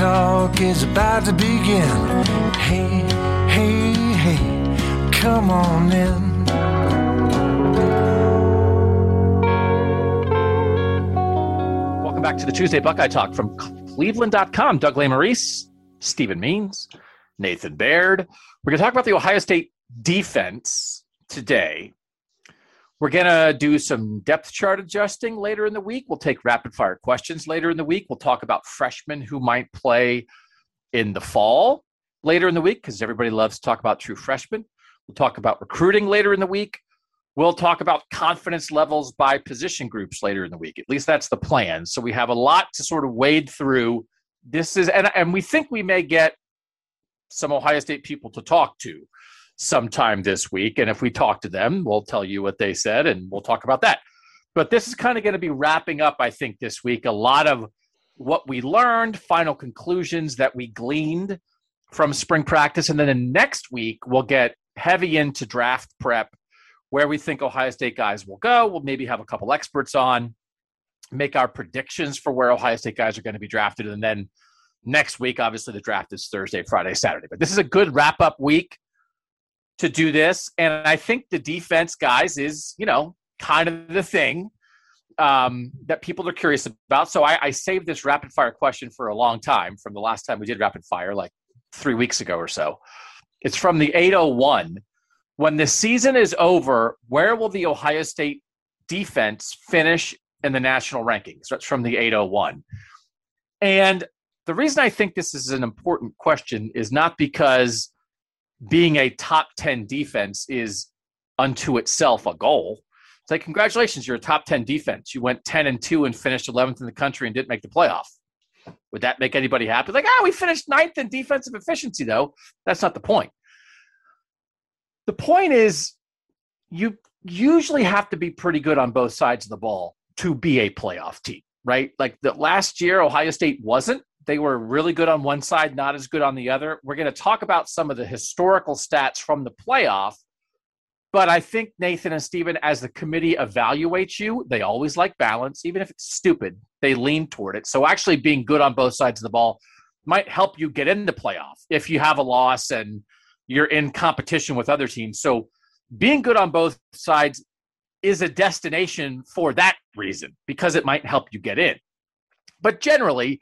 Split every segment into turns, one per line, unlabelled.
Talk is about to begin. Hey, hey, hey, come on in.
Welcome back to the Tuesday Buckeye Talk from Cleveland.com. Doug Lesmerises, Stephen Means, Nathan Baird. We're going to talk about the Ohio State defense today. We're going to do some depth chart adjusting later in the week. We'll take rapid fire questions later in the week. We'll talk about freshmen who might play in the fall later in the week because everybody loves to talk about true freshmen. We'll talk about recruiting later in the week. We'll talk about confidence levels by position groups later in the week. At least that's the plan. So we have a lot to sort of wade through. This is, and, and we think we may get some Ohio State people to talk to sometime this week. And if we talk to them, we'll tell you what they said and we'll talk about that. But this is kind of going to be wrapping up, I think, this week. A lot of what we learned, final conclusions that we gleaned from spring practice. And then the next week, we'll get heavy into draft prep where we think Ohio State guys will go. We'll maybe have a couple experts on, make our predictions for where Ohio State guys are going to be drafted. And then next week, obviously, the draft is Thursday, Friday, Saturday. But this is a good wrap up week to do this. And I think the defense, guys, is, you know, kind of the thing um, that people are curious about. So I, I saved this rapid fire question for a long time from the last time we did rapid fire, like three weeks ago or so. It's from the 801 when the season is over, where will the Ohio State defense finish in the national rankings? That's from the 801. And the reason I think this is an important question is not because being a top 10 defense is unto itself a goal. It's like, congratulations, you're a top 10 defense. You went 10 and 2 and finished 11th in the country and didn't make the playoff. Would that make anybody happy? Like, ah, oh, we finished ninth in defensive efficiency, though. That's not the point the point is you usually have to be pretty good on both sides of the ball to be a playoff team, right? Like the last year, Ohio State wasn't. They were really good on one side, not as good on the other. We're going to talk about some of the historical stats from the playoff. But I think Nathan and Steven, as the committee evaluates you, they always like balance, even if it's stupid, they lean toward it. So actually being good on both sides of the ball might help you get into the playoff if you have a loss and you're in competition with other teams. So being good on both sides is a destination for that reason because it might help you get in. But generally,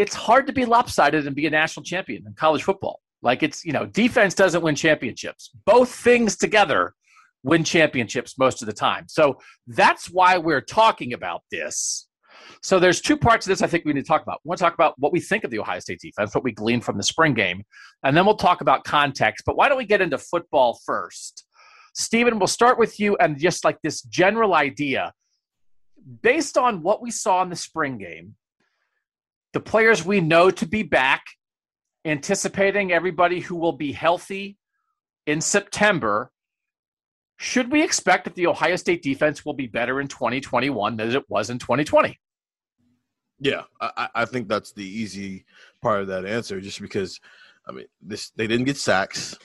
it's hard to be lopsided and be a national champion in college football. Like it's, you know, defense doesn't win championships. Both things together win championships most of the time. So that's why we're talking about this so there's two parts of this I think we need to talk about. We want to talk about what we think of the Ohio State defense, what we gleaned from the spring game, and then we'll talk about context. But why don't we get into football first? Stephen, we'll start with you and just like this general idea. Based on what we saw in the spring game, the players we know to be back, anticipating everybody who will be healthy in September, should we expect that the Ohio State defense will be better in 2021 than it was in 2020?
Yeah, I, I think that's the easy part of that answer, just because I mean this they didn't get sacks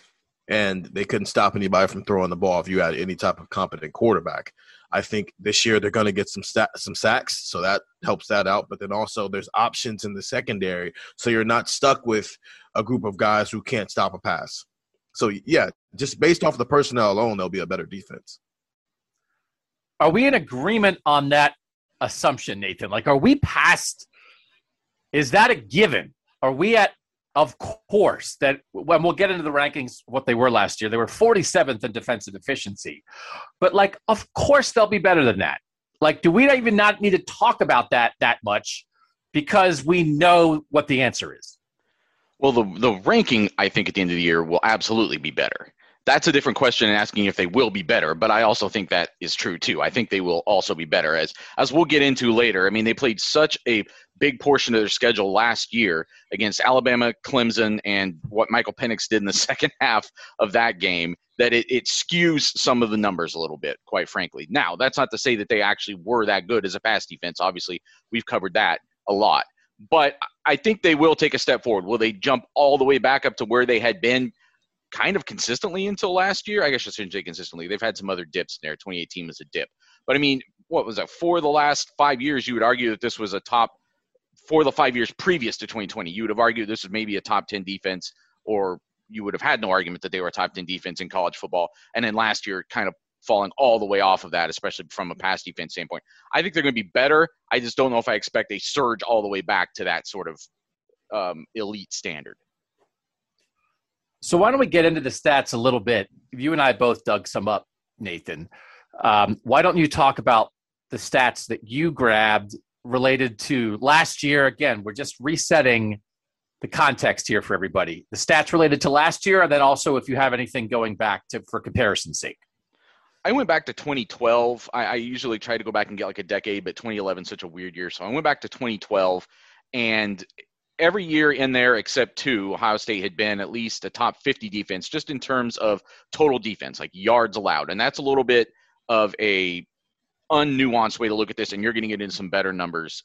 and they couldn't stop anybody from throwing the ball if you had any type of competent quarterback. I think this year they're going to get some sta- some sacks, so that helps that out. But then also there's options in the secondary, so you're not stuck with a group of guys who can't stop a pass. So yeah, just based off the personnel alone, they'll be a better defense.
Are we in agreement on that assumption, Nathan? Like, are we past? Is that a given? Are we at? Of course, that when we'll get into the rankings, what they were last year, they were 47th in defensive efficiency. But like, of course, they'll be better than that. Like, do we even not need to talk about that that much because we know what the answer is?
Well, the the ranking I think at the end of the year will absolutely be better. That's a different question and asking if they will be better, but I also think that is true too. I think they will also be better as as we'll get into later. I mean, they played such a big portion of their schedule last year against Alabama, Clemson, and what Michael Penix did in the second half of that game that it, it skews some of the numbers a little bit, quite frankly. Now, that's not to say that they actually were that good as a pass defense. Obviously, we've covered that a lot. But I think they will take a step forward. Will they jump all the way back up to where they had been kind of consistently until last year? I guess I shouldn't say consistently. They've had some other dips in there. 2018 was a dip. But I mean, what was that? For the last five years, you would argue that this was a top, for the five years previous to 2020, you would have argued this was maybe a top 10 defense, or you would have had no argument that they were a top 10 defense in college football. And then last year, kind of falling all the way off of that, especially from a pass defense standpoint. I think they're going to be better. I just don't know if I expect a surge all the way back to that sort of um, elite standard.
So why don't we get into the stats a little bit? You and I both dug some up, Nathan. Um, why don't you talk about the stats that you grabbed related to last year? Again, we're just resetting the context here for everybody. The stats related to last year, and then also if you have anything going back to for comparison's sake.
I went back to 2012. I, I, usually try to go back and get like a decade, but 2011 is such a weird year. So I went back to 2012, and every year in there except two, Ohio State had been at least a top 50 defense, just in terms of total defense, like yards allowed, and that's a little bit of a unnuanced way to look at this. And you're going to get into some better numbers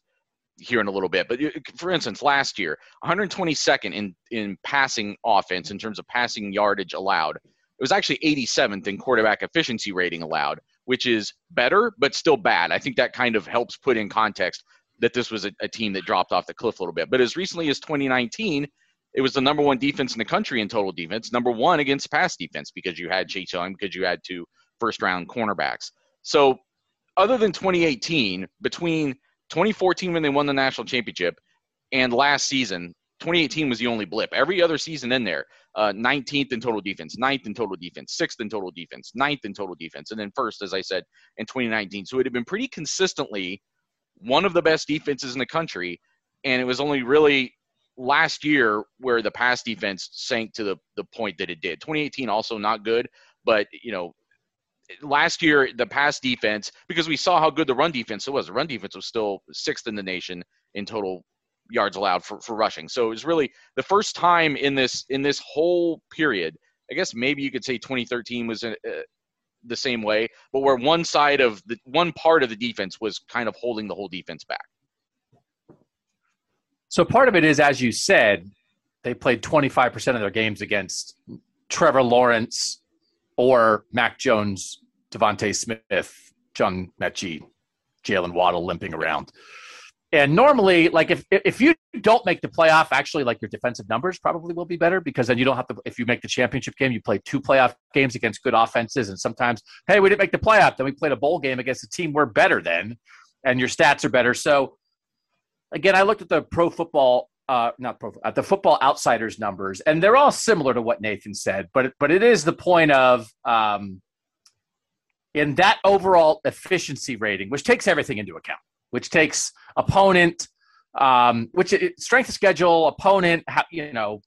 here in a little bit. But uh, for instance, last year, 122nd in in passing offense in terms of passing yardage allowed. It was actually 87th in quarterback efficiency rating allowed, which is better, but still bad. I think that kind of helps put in context that this was a, a team that dropped off the cliff a little bit. But as recently as 2019, it was the number one defense in the country in total defense, number one against pass defense because you had Chase Young, because you had two first round cornerbacks. So, other than 2018, between 2014 when they won the national championship and last season, 2018 was the only blip. Every other season in there, uh, 19th in total defense, 9th in total defense, 6th in total defense, 9th in total defense, and then first, as I said, in 2019. So it had been pretty consistently one of the best defenses in the country. And it was only really last year where the pass defense sank to the, the point that it did. 2018 also not good, but, you know, last year the pass defense because we saw how good the run defense was. The run defense was still sixth in the nation in total yards allowed for, for rushing. So it was really the first time in this in this whole period. I guess maybe you could say 2013 was a, uh, the same way, but where one side of the one part of the defense was kind of holding the whole defense back.
So part of it is, as you said, they played 25% of their games against Trevor Lawrence or Mac Jones, DeVonta Smith, John Metchie, Jaylen Waddle limping around. And normally, like if if you don't make the playoff, actually, like your defensive numbers probably will be better because then you don't have to. If you make the championship game, you play two playoff games against good offenses, and sometimes, hey, we didn't make the playoff, then we played a bowl game against a team we're better than, and your stats are better. So, again, I looked at the pro football, uh, not pro, uh, the Football Outsiders numbers, and they're all similar to what Nathan said, but but it is the point of. Um, in that overall efficiency rating, which takes everything into account, which takes opponent, um, which strength of schedule, opponent, you know,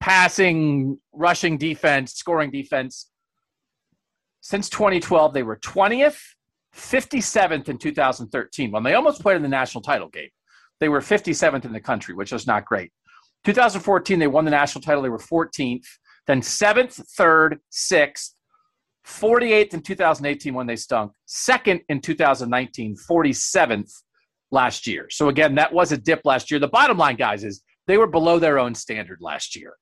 passing, rushing defense, scoring defense. Since 2012, they were 20th, 57th in 2013 when they almost played in the national title game. They were 57th in the country, which was not great. 2014, they won the national title. They were 14th, then 7th, 3rd, 6th, 48th in 2018 when they stunk, second in 2019, 47th last year. So again, that was a dip last year. The bottom line, guys, is they were below their own standard last year.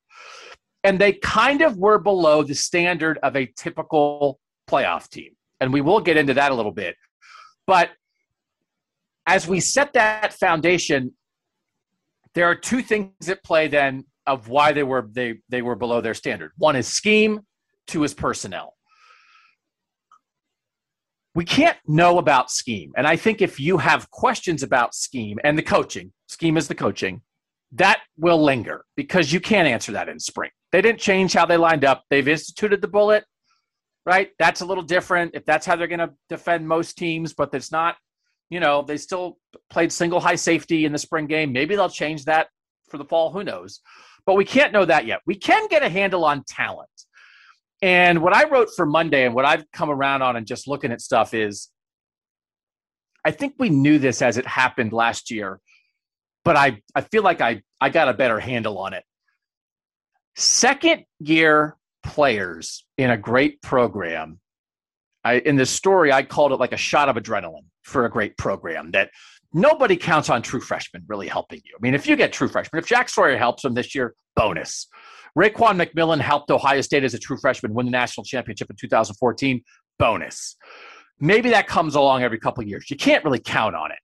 And they kind of were below the standard of a typical playoff team. And we will get into that a little bit. But as we set that foundation, there are two things at play then of why they were they they were below their standard. One is scheme, two is personnel. We can't know about scheme. And I think if you have questions about scheme and the coaching, scheme is the coaching, that will linger because you can't answer that in spring. They didn't change how they lined up. They've instituted the bullet, right? That's a little different if that's how they're going to defend most teams, but it's not, you know, they still played single high safety in the spring game. Maybe they'll change that for the fall. Who knows? But we can't know that yet. We can get a handle on talent. And what I wrote for Monday and what I've come around on and just looking at stuff is I think we knew this as it happened last year but I, I feel like I, I got a better handle on it. Second year players in a great program. I, in this story, I called it like a shot of adrenaline for a great program that nobody counts on true freshmen really helping you. I mean, if you get true freshmen, if Jack Sawyer helps them this year, bonus. Raekwon McMillan helped Ohio State as a true freshman win the national championship in 2014, bonus. Maybe that comes along every couple years. You can't really count on it.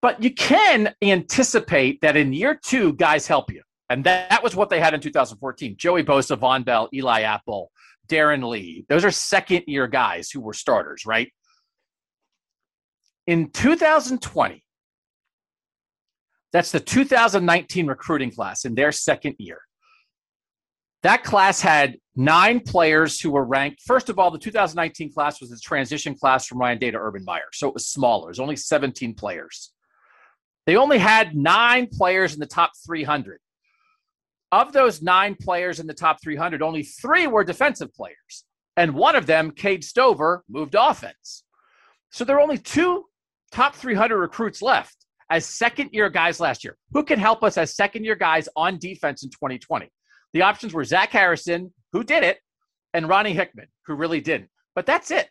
But you can anticipate that in year two, guys help you. And that, that was what they had in 2014. Joey Bosa, Vonn Bell, Eli Apple, Darron Lee. Those are second year guys who were starters, right? In 2020, that's the 2019 recruiting class in their second year. That class had nine players who were ranked. First of all, the 2019 class was a transition class from Ryan Day to Urban Meyer, so it was smaller. It was only 17 players. They only had nine players in the top 300. Of those nine players in the top 300, only three were defensive players. And one of them, Cade Stover, moved offense. So there are only two top 300 recruits left as second year guys last year. Who can help us as second year guys on defense in 2020? The options were Zach Harrison, who did it, and Ronnie Hickman, who really didn't. But that's it.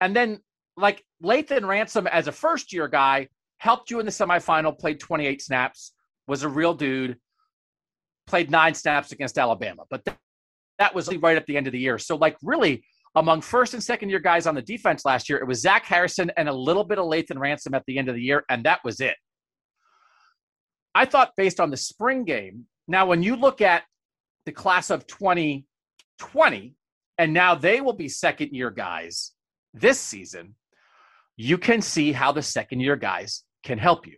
And then, like Lathan Ransom as a first year guy, helped you in the semifinal, played 28 snaps, was a real dude, played nine snaps against Alabama. But that, that was right at the end of the year. So, like, really, among first and second year guys on the defense last year, it was Zach Harrison and a little bit of Lathan Ransom at the end of the year, and that was it. I thought based on the spring game, now when you look at the class of 2020, and now they will be second year guys this season, you can see how the second year guys can help you.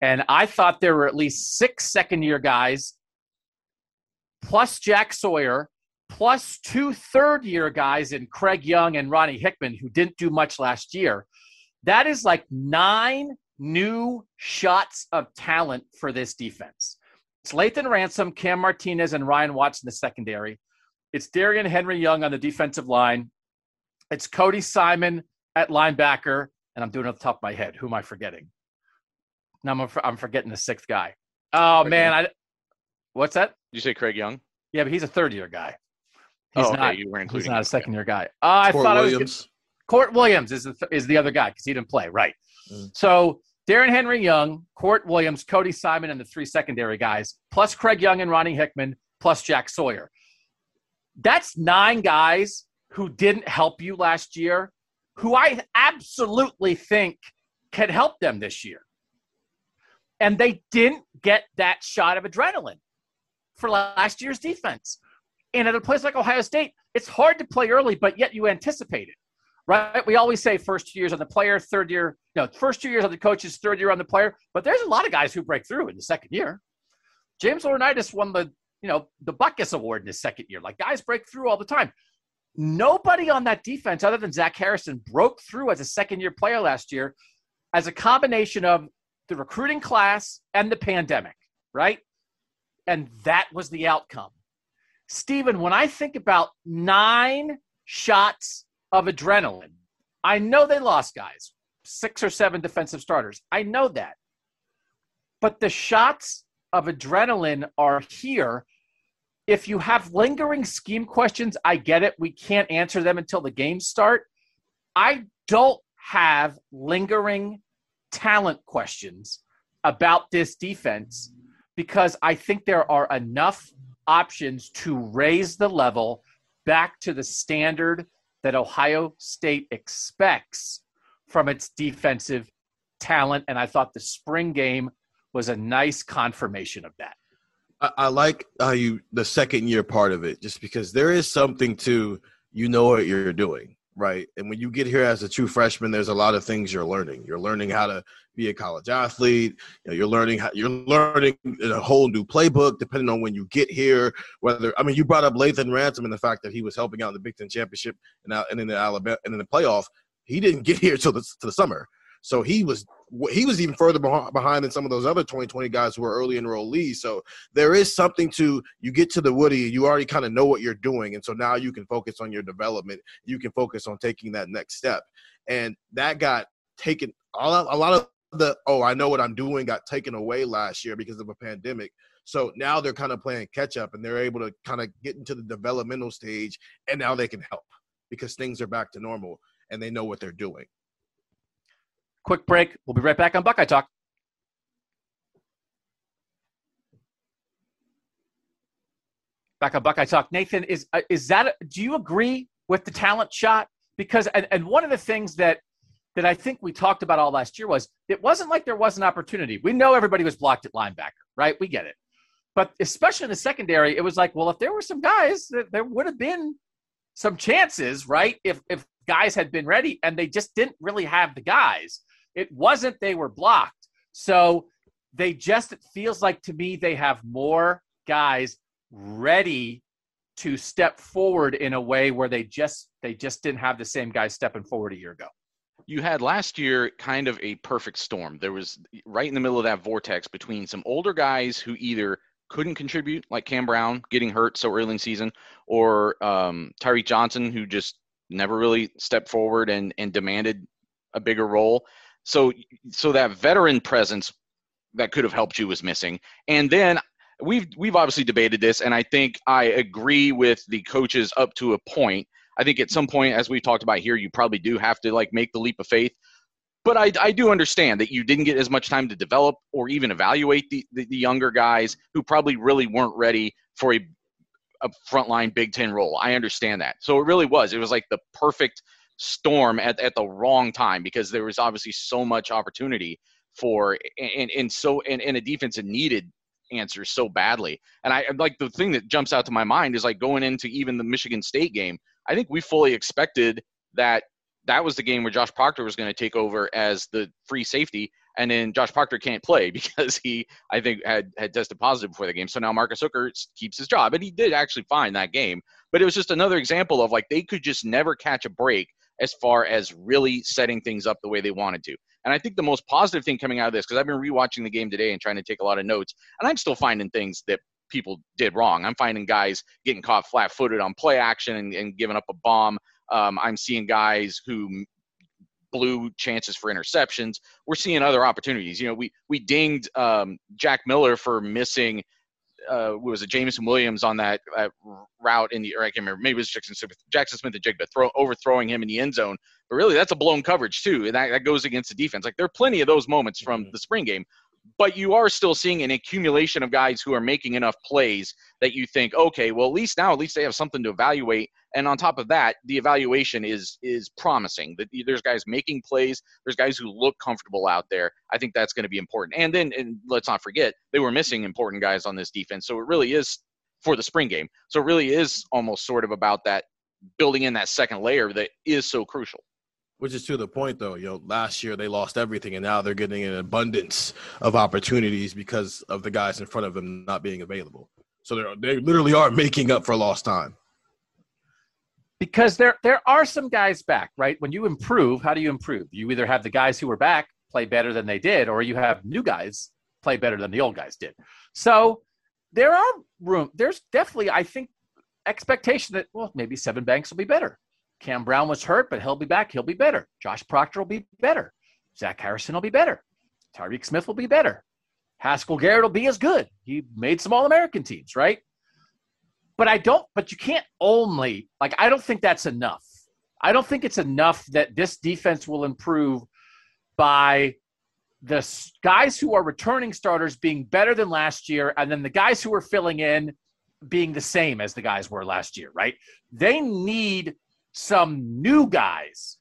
And I thought there were at least six second year guys, plus Jack Sawyer, plus two third year guys in Craig Young and Ronnie Hickman, who didn't do much last year. That is like nine new shots of talent for this defense. It's Lathan Ransom, Cam Martinez, and Ryan Watson, the secondary. It's Darrion Henry Young on the defensive line. It's Cody Simon at linebacker and I'm doing it off the top of my head. Who am I forgetting? Now I'm, I'm forgetting the sixth guy. Oh Craig man, Young. I. What's that?
Did you say Craig Young?
Yeah, but he's a third year guy. He's
oh, okay.
not.
You were including.
He's not a second year guy. Uh, I Court thought Williams. I was. Kourt Williams is the, is the other guy because he didn't play right. Mm. So Darrion Henry Young, Kourt Williams, Cody Simon, and the three secondary guys, plus Craig Young and Ronnie Hickman, plus Jack Sawyer. That's nine guys who didn't help you last year who I absolutely think can help them this year. And they didn't get that shot of adrenaline for last year's defense. And at a place like Ohio State, it's hard to play early, but yet you anticipate it, right? We always say first two years on the player, third year, know, first two years on the coaches, third year on the player. But there's a lot of guys who break through in the second year. James Laurinaitis won the, you know, the Butkus Award in his second year. Like guys break through all the time. Nobody on that defense, other than Zach Harrison, broke through as a second year player last year as a combination of the recruiting class and the pandemic, right? And that was the outcome. Stephen, when I think about nine shots of adrenaline, I know they lost guys, six or seven defensive starters. I know that. But the shots of adrenaline are here if you have lingering scheme questions, I get it. We can't answer them until the games start. I don't have lingering talent questions about this defense because I think there are enough options to raise the level back to the standard that Ohio State expects from its defensive talent. And I thought the spring game was a nice confirmation of that.
I, I like you the second year part of it, just because there is something to you know what you're doing, right? And when you get here as a true freshman, there's a lot of things you're learning. You're learning how to be a college athlete. You know, you're learning how you're learning a whole new playbook depending on when you get here. Whether I mean, you brought up Lathan Ransom and the fact that he was helping out in the Big Ten championship and out and in the Alabama and in the playoff. He didn't get here till the to the summer, so he was he was even further behind than some of those other 2020 guys who were early enrollees. So there is something to you get to the Woody, you already kind of know what you're doing, and so now you can focus on your development. You can focus on taking that next step, and that got taken. all A lot of the oh, I know what I'm doing got taken away last year because of a pandemic. So now they're kind of playing catch up, and they're able to kind of get into the developmental stage, and now they can help because things are back to normal and they know what they're doing.
Quick break. We'll be right back on Buckeye Talk. Back on Buckeye Talk. Nathan, is uh, is that? Do you agree with the talent shot? Because and, and one of the things that that I think we talked about all last year was it wasn't like there was an opportunity. We know everybody was blocked at linebacker, right? We get it. But especially in the secondary, it was like, well, if there were some guys, there would have been some chances, right? If if guys had been ready and they just didn't really have the guys. It wasn't they were blocked. So they just, it feels like to me, they have more guys ready to step forward in a way where they just they just didn't have the same guys stepping forward a year ago.
You had last year kind of a perfect storm. There was right in the middle of that vortex between some older guys who either couldn't contribute, like Cam Brown getting hurt so early in season, or um, Johnson who just never really stepped forward and and demanded a bigger role. So so that veteran presence that could have helped you was missing. And then we've we've obviously debated this, and I think I agree with the coaches up to a point. I think at some point, as we've talked about here, you probably do have to like make the leap of faith. But I, I do understand that you didn't get as much time to develop or even evaluate the, the, the younger guys who probably really weren't ready for a, a frontline Big Ten role. I understand that. So it really was. It was like the perfect – storm at, at the wrong time because there was obviously so much opportunity for and and so and, and a defense that needed answers so badly. And I like the thing that jumps out to my mind is like going into even the Michigan State game. I think we fully expected that that was the game where Josh Proctor was going to take over as the free safety, and then Josh Proctor can't play because he, I think, had had tested positive before the game. So now Marcus Hooker keeps his job, and he did actually fine that game. But it was just another example of like they could just never catch a break as far as really setting things up the way they wanted to. And I think the most positive thing coming out of this, because I've been rewatching the game today and trying to take a lot of notes, and I'm still finding things that people did wrong. I'm finding guys getting caught flat footed on play action and, and, giving up a bomb. Um, I'm seeing guys who blew chances for interceptions. We're seeing other opportunities. You know, we we dinged um, Jack Miller for missing uh, was it Jameson Williams on that uh, route in the, or I can't remember, maybe it was Jackson Smith, Jaxon Smith-Njigba throw overthrowing him in the end zone. But really, that's a blown coverage too, and that, that goes against the defense. Like there are plenty of those moments from mm-hmm. the spring game, but you are still seeing an accumulation of guys who are making enough plays that you think, okay, well at least now at least they have something to evaluate. And on top of that, the evaluation is is promising. That there's guys making plays, there's guys who look comfortable out there. I think that's going to be important. And then and let's not forget they were missing important guys on this defense, so it really is for the spring game. So it really is almost sort of about that building in that second layer that is so crucial.
Which is to the point, though. You know, last year they lost everything, and now they're getting an abundance of opportunities because of the guys in front of them not being available. So they they literally are making up for lost time.
Because there there are some guys back, right? When you improve, how do you improve? You either have the guys who were back play better than they did, or you have new guys play better than the old guys did. So there are room. There's definitely, I think, expectation that well, maybe Sevyn Banks will be better. Cam Brown was hurt, but he'll be back. He'll be better. Josh Proctor will be better. Zach Harrison will be better. Tyreke Smith will be better. Haskell Garrett will be as good. He made some All American teams, right? But I don't, but you can't only, like, I don't think that's enough. I don't think it's enough that this defense will improve by the guys who are returning starters being better than last year, and then the guys who are filling in being the same as the guys were last year, right? They need some new guys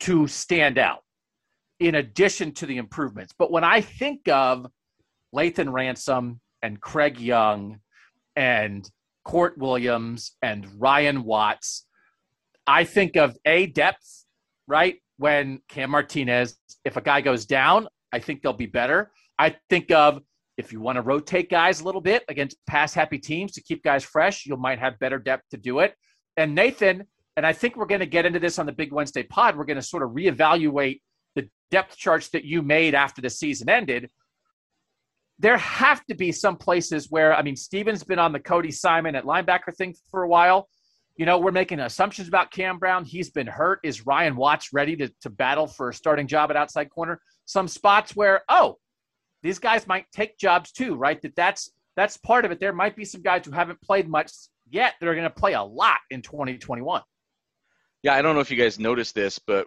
to stand out in addition to the improvements. But when I think of Lathan Ransom and Craig Young and Kourt Williams and Ryan Watts, I think of a depth, right? When Cam Martinez, if a guy goes down, I think they'll be better. I think of if you want to rotate guys a little bit against pass happy teams to keep guys fresh, you might have better depth to do it. And Nathan, and I think we're going to get into this on the Big Wednesday pod, we're going to sort of reevaluate the depth charts that you made after the season ended. There have to be some places where, I mean, Steven's been on the Cody Simon at linebacker thing for a while. You know, we're making assumptions about Cam Brown. He's been hurt. Is Ryan Watts ready to, to battle for a starting job at outside corner? Some spots where, oh, these guys might take jobs too, right? That that's that's part of it. There might be some guys who haven't played much yet that are going to play a lot in 2021.
Yeah, I don't know if you guys noticed this, but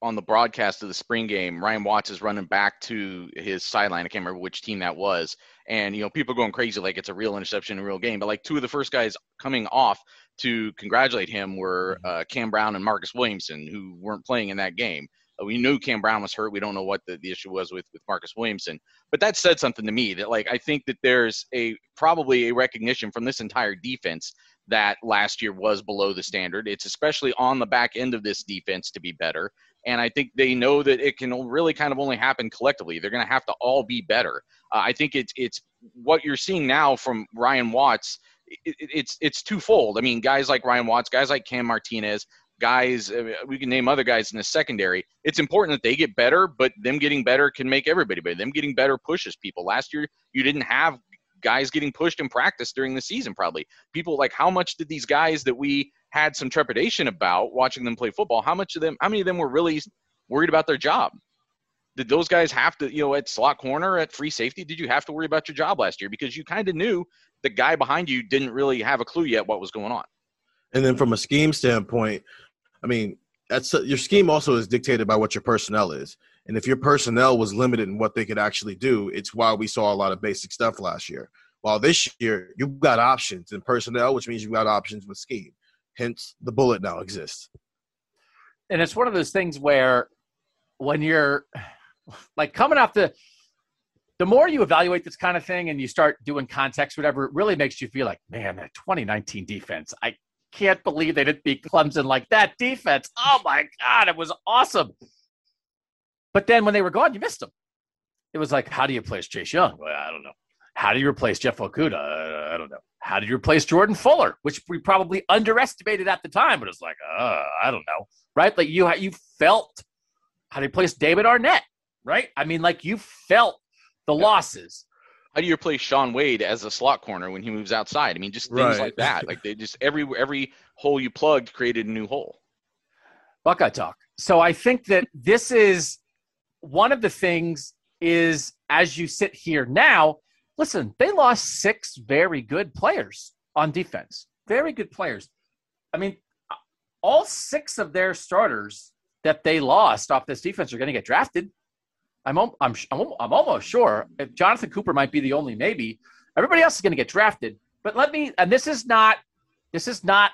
on the broadcast of the spring game, Ryan Watts is running back to his sideline. I can't remember which team that was. And, you know, people going crazy like it's a real interception, a real game. But like two of the first guys coming off to congratulate him were mm-hmm. uh, Cam Brown and Marcus Williamson, who weren't playing in that game. Uh, we knew Cam Brown was hurt. We don't know what the, the issue was with, with Marcus Williamson. But that said something to me that, like, I think that there's a probably a recognition from this entire defense that last year was below the standard. It's especially on the back end of this defense to be better. And I think they know that it can really kind of only happen collectively. They're going to have to all be better. Uh, I think it's it's what you're seeing now from Ryan Watts. It, it's it's twofold. I mean, guys like Ryan Watts, guys like Cam Martinez, guys we can name other guys in the secondary. It's important that they get better but them getting better can make everybody better. Them getting better pushes people. Last year you didn't have guys getting pushed in practice during the season probably. People like how much did these guys that we had some trepidation about watching them play football how much of them how many of them were really worried about their job? Did those guys have to you know at slot corner at free safety did you have to worry about your job last year? Because you kind of knew the guy behind you didn't really have a clue yet what was going on.
And then from a scheme standpoint I mean, that's your scheme also is dictated by what your personnel is. And if your personnel was limited in what they could actually do, it's why we saw a lot of basic stuff last year. While this year you've got options in personnel, which means you've got options with scheme. Hence, the bullet now exists.
And it's one of those things where when you're like coming off the the more you evaluate this kind of thing and you start doing context, whatever, it really makes you feel like, man, that 2019 defense, I can't believe they didn't beat Clemson like that defense. Oh my God, it was awesome. But then when they were gone, you missed them. It was like, how do you replace Chase Young? Well, I don't know. How do you replace Jeff Okudah? Uh, I don't know. How do you replace Jordan Fuller, which we probably underestimated at the time, but it's like, uh, I don't know, right? Like you, you felt how do you replace David Arnett, right? I mean, like you felt the losses
how do you replace Shaun Wade as a slot corner when he moves outside? I mean, just things right. like that. Like they just every every hole you plugged created a new hole.
Buckeye talk. So I think that this is one of the things is as you sit here now, listen, they lost six very good players on defense. Very good players. I mean, all six of their starters that they lost off this defense are going to get drafted. I'm, I'm, I'm, I'm almost sure if Jonathan Cooper might be the only maybe. Everybody else is going to get drafted. But let me, and this is not, this is not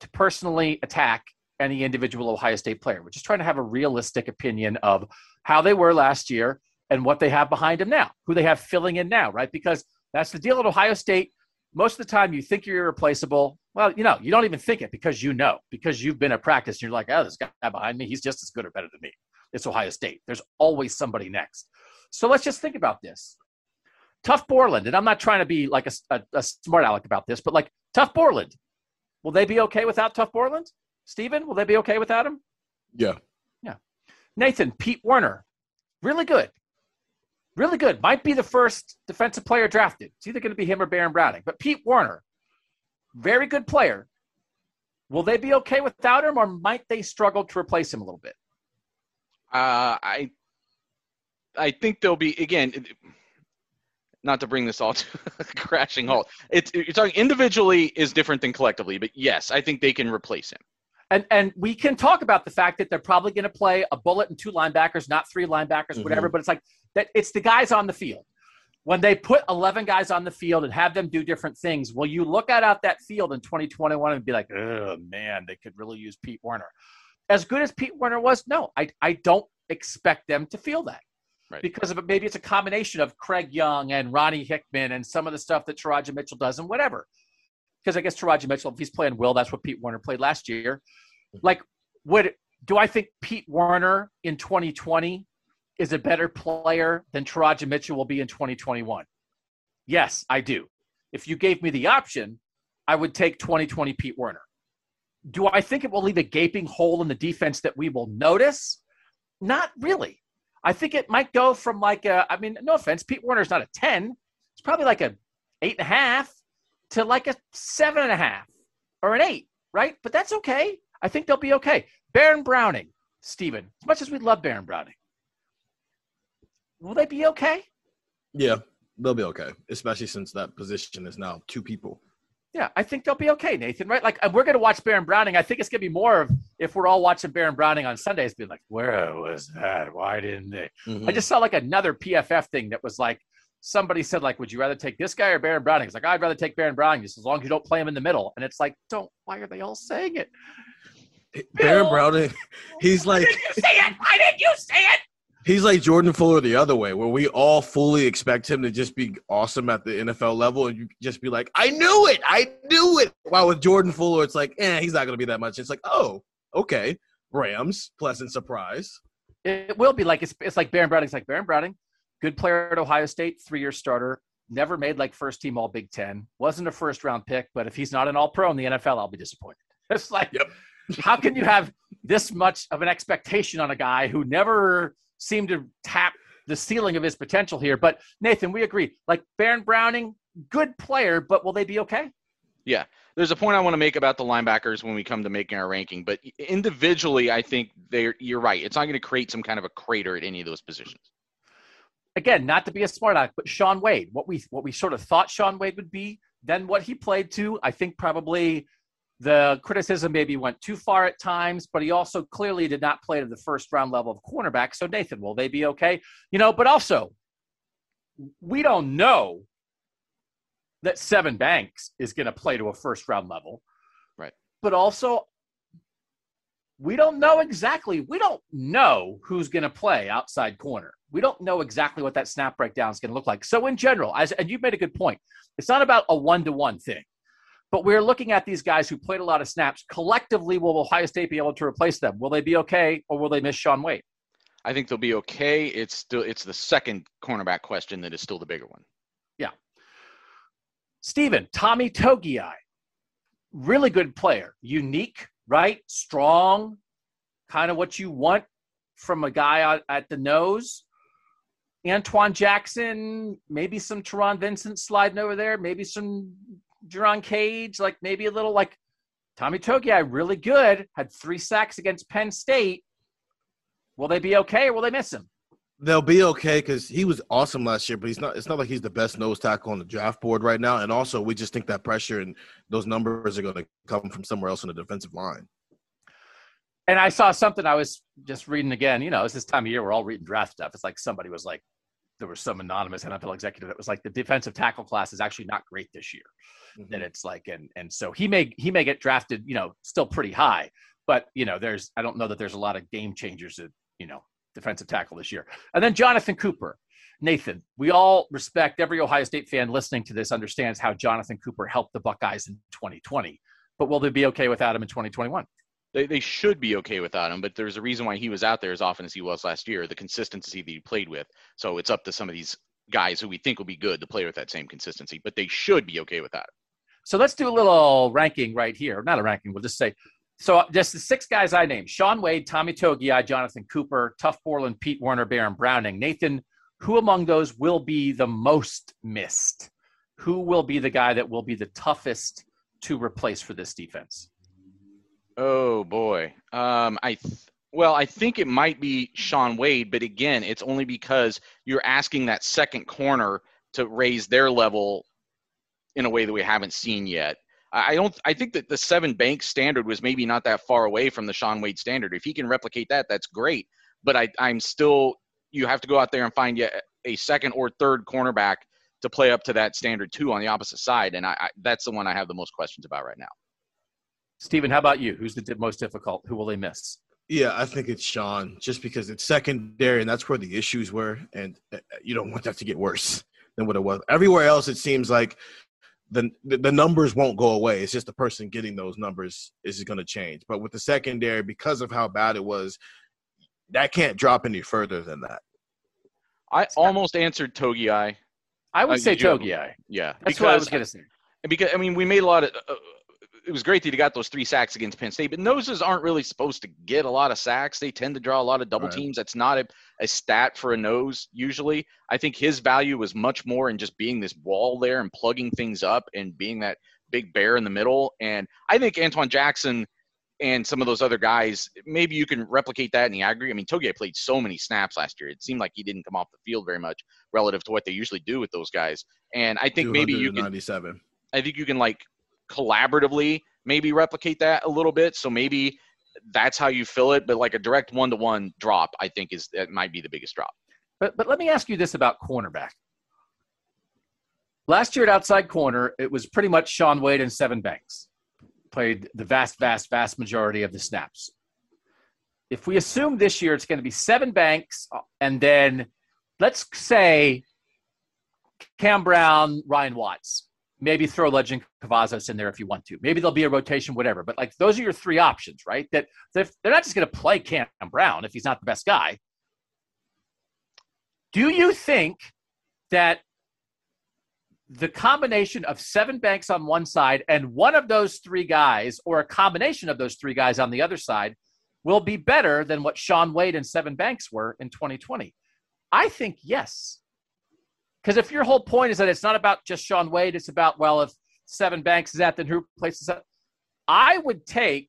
to personally attack any individual Ohio State player. We're just trying to have a realistic opinion of how they were last year and what they have behind them now, who they have filling in now, right? Because that's the deal at Ohio State. Most of the time, you think you're irreplaceable. Well, you know, you don't even think it because you know, because you've been at practice and you're like, oh, this guy behind me, he's just as good or better than me it's Ohio State. There's always somebody next. So let's just think about this. Tuf Borland, and I'm not trying to be like a, a, a smart aleck about this, but like Tuf Borland, will they be okay without Tuf Borland? Steven, will they be okay without him?
Yeah.
Yeah. Nathan, Pete Werner, really good. Really good. Might be the first defensive player drafted. It's either going to be him or Baron Browning. But Pete Werner, very good player. Will they be okay without him, or might they struggle to replace him a little bit?
Uh, I I think there'll be again. Not to bring this all to a crashing halt. It's you're talking individually is different than collectively, but yes, I think they can replace him.
And and we can talk about the fact that they're probably going to play a bullet and two linebackers, not three linebackers, mm-hmm. whatever. But it's like that. It's the guys on the field. when they put 11 guys on the field and have them do different things, will you look at out that field in 2021 and be like, oh man, they could really use Pete Werner? As good as Pete Werner was, no, I, I don't expect them to feel that.
Right.
Because of it, maybe it's a combination of Craig Young and Ronnie Hickman and some of the stuff that Teradja Mitchell does and whatever. Because I guess Teradja Mitchell, if he's playing Will, that's what Pete Werner played last year. Mm-hmm. Like, would do I think Pete Werner in 2020 is a better player than Teradja Mitchell will be in 2021? Yes, I do. If you gave me the option, I would take 2020 Pete Werner. Do I think it will leave a gaping hole in the defense that we will notice? Not really. I think it might go from like a, I mean, no offense, Pete Werner's not a 10. It's probably like a eight and a half to like a seven and a half or an eight, right? But that's okay. I think they'll be okay. Baron Browning, Stephen, as much as we love Baron Browning, will they be okay?
Yeah, they'll be okay, especially since that position is now two people.
Yeah, I think they'll be okay, Nathan. Right? Like we're going to watch Baron Browning. I think it's going to be more of if we're all watching Baron Browning on Sundays, being like, "Where was that? Why didn't they?"
Mhm.
I just saw like another PFF thing that was like somebody said like, "Would you rather take this guy or Baron Browning?" It's like I'd rather take Baron Browning just as long as you don't play him in the middle. And it's like, don't. Why are they all saying it?
Baron
Bill!
Browning, he's
Why
like
didn't you say it? Why didn't you say it?
He's like Jordan Fuller the other way, where we all fully expect him to just be awesome at the NFL level, and you just be like, "I knew it, I knew it." While with Jordan Fuller, it's like, "Eh, he's not going to be that much." It's like, "Oh, okay." Rams, pleasant surprise.
It will be like it's, it's like Baron Browning's like Baron Browning, good player at Ohio State, three year starter, never made like first team All Big Ten, wasn't a first round pick, but if he's not an All Pro in the NFL, I'll be disappointed. It's like,
Yep.
how can you have this much of an expectation on a guy who never seemed to tap the ceiling of his potential here? But Nathan, we agree. Like Baron Browning, good player, but will they be okay? Yeah.
There's a point I want to make about the linebackers when we come to making our ranking, but individually, I think they're. You're right. It's not going to create some kind of a crater at any of those positions.
again, not to be a smart aleck, but Shaun Wade, what we what we sort of thought Shaun Wade would be, then what he played to, I think probably the criticism maybe went too far at times, but he also clearly did not play to the first round level of cornerback. So Nathan, will they be okay? You know, but also we don't know that Sevyn Banks is going to play to a first round level.
Right.
But also we don't know exactly. We don't know who's going to play outside corner. We don't know exactly what that snap breakdown is going to look like. So, in general, as and you made a good point, it's not about a one to one thing, but we're looking at these guys who played a lot of snaps. Collectively, will Ohio State be able to replace them? Will they be okay, or will they miss Shaun Wade?
I think they'll be okay. It's still it's the second cornerback question that is still the bigger one.
Yeah, Stephen, Tommy Togiai, really good player, unique, right? Strong, kind of what you want from a guy at the nose. Antwuan Jackson, maybe some Taron Vincent sliding over there, maybe some Jerron Cage, like maybe a little like Tommy Togiai, really good, had three sacks against Penn State. Will they be okay or will they miss him?
They'll be okay because he was awesome last year, but he's not. It's not like he's the best nose tackle on the draft board right now. And also, we just think that pressure and those numbers are going to come from somewhere else on the defensive line.
And I saw something I was just reading again. You know, it's this time of year we're all reading draft stuff. It's like somebody was like, there was some anonymous NFL executive that was like, the defensive tackle class is actually not great this year.
Mm-hmm.
And it's like, and and so he may he may get drafted, you know, still pretty high, but you know, there's I don't know that there's a lot of game changers at you know defensive tackle this year. And then Jonathan Cooper, Nathan. We all respect every Ohio State fan listening to this understands how Jonathan Cooper helped the Buckeyes in 2020. But will they be okay without him in 2021?
They, they should be okay without him, but there's a reason why he was out there as often as he was last year, the consistency that he played with. So it's up to some of these guys who we think will be good to play with that same consistency, but they should be okay with that.
So let's do a little ranking right here. Not a ranking, we'll just say. So just the six guys I named Shaun Wade, Tommy Togiai, Jonathan Cooper, Tuf Borland, Pete Werner, Baron Browning. Nathan, who among those will be the most missed? Who will be the guy that will be the toughest to replace for this defense?
Oh boy. Um, I th- well, I think it might be Shaun Wade, but again, it's only because you're asking that second corner to raise their level in a way that we haven't seen yet. I don't. I think that the seven bank standard was maybe not that far away from the Shaun Wade standard. If he can replicate that, that's great. But I, I'm still. You have to go out there and find you a second or third cornerback to play up to that standard too on the opposite side. And I, I that's the one I have the most questions about right now.
Stephen, how about you? Who's the most difficult? Who will they miss?
Yeah, I think it's Shaun, just because it's secondary, and that's where the issues were, and uh, you don't want that to get worse than what it was. Everywhere else, it seems like the the numbers won't go away. It's just the person getting those numbers is going to change. But with the secondary, because of how bad it was, that can't drop any further than that.
I almost answered Togiai.
I would uh, say Togiai.
Yeah,
that's what I was going to say.
Because I mean, we made a lot of. Uh, it was great that he got those three sacks against Penn State, but noses aren't really supposed to get a lot of sacks. They tend to draw a lot of double right. teams. That's not a, a stat for a nose usually. I think his value was much more in just being this wall there and plugging things up and being that big bear in the middle. And I think Antwuan Jackson and some of those other guys, maybe you can replicate that in the aggregate. I mean, Togiai played so many snaps last year. It seemed like he didn't come off the field very much relative to what they usually do with those guys. And I think maybe you can. I think you can like collaboratively maybe replicate that a little bit. So maybe that's how you fill it. But like a direct one to one drop, I think is that might be the biggest drop.
But but let me ask you this about cornerback. Last year at outside corner, it was pretty much Shaun Wade and Sevyn Banks played the vast, vast, vast majority of the snaps. If we assume this year it's going to be Sevyn Banks uh, and then let's say Cam Brown, Ryan Watts, maybe throw Lejond Cavazos in there if you want to. Maybe there'll be a rotation, whatever. But like those are your three options, right? That they're, not just going to play Cam Brown if he's not the best guy. Do you think that the combination of Sevyn Banks on one side and one of those three guys, or a combination of those three guys on the other side, will be better than what Shaun Wade and Sevyn Banks were in 2020? I think yes. Because if your whole point is that it's not about just Shaun Wade, it's about, well, if Sevyn Banks is at, then who places that? I would take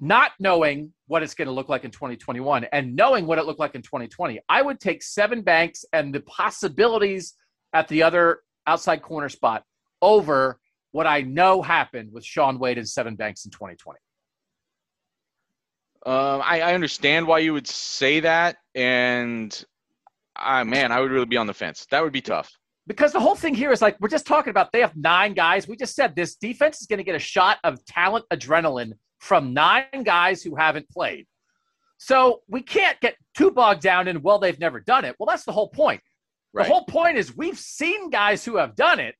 not knowing what it's going to look like in 2021 and knowing what it looked like in 2020. I would take Sevyn Banks and the possibilities at the other outside corner spot over what I know happened with Shaun Wade and Sevyn Banks in 2020.
Um, I, I, understand why you would say that, and uh, man, I would really be on the fence. That would be tough.
Because the whole thing here is like we're just talking about they have nine guys. We just said this defense is going to get a shot of talent adrenaline from nine guys who haven't played. So we can't get too bogged down in, well, they've never done it. Well, that's the whole point. Right. The whole point is we've seen guys who have done it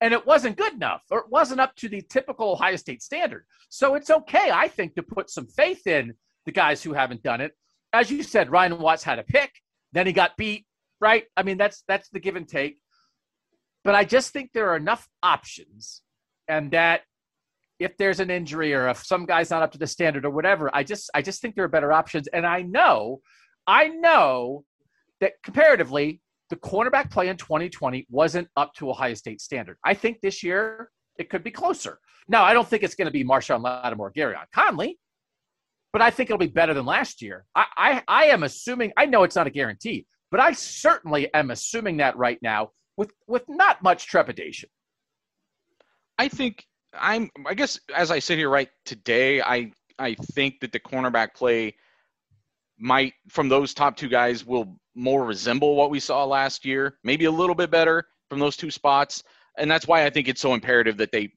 and it wasn't good enough or it wasn't up to the typical Ohio State standard. So it's okay, I think, to put some faith in the guys who haven't done it. As you said, Ryan Watts had a pick. Then he got beat, right? I mean, that's that's the give and take. But I just think there are enough options, and that if there's an injury or if some guy's not up to the standard or whatever, I just I just think there are better options. And I know, I know that comparatively, the cornerback play in 2020 wasn't up to Ohio State standard. I think this year it could be closer. Now, I don't think it's going to be Marshon Lattimore, Gareon Conley, but I think it'll be better than last year. I, I, I am assuming, I know it's not a guarantee, but I certainly am assuming that right now with, with not much trepidation.
I think I'm, I guess as I sit here right today, I, I think that the cornerback play might, from those top two guys, will more resemble what we saw last year, maybe a little bit better from those two spots. And that's why I think it's so imperative that they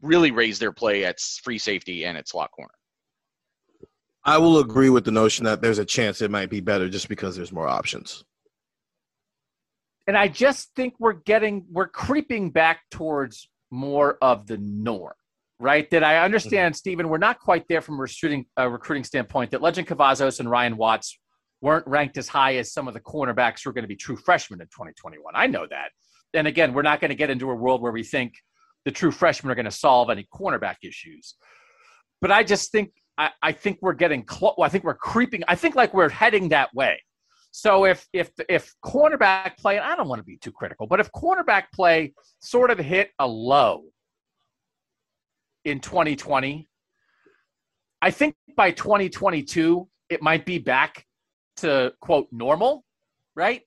really raise their play at free safety and at slot corner.
I will agree with the notion that there's a chance it might be better just because there's more options.
And I just think we're getting we're creeping back towards more of the norm, right? That I understand, mm-hmm. Stephen, we're not quite there from a recruiting a recruiting standpoint. That Lejond Cavazos and Ryan Watts weren't ranked as high as some of the cornerbacks who are going to be true freshmen in 2021. I know that. And again, we're not going to get into a world where we think the true freshmen are going to solve any cornerback issues. But I just think I, I think we're getting close. I think we're creeping. I think like we're heading that way. So if if if cornerback play, I don't want to be too critical, but if cornerback play sort of hit a low in 2020, I think by 2022 it might be back to quote normal, right?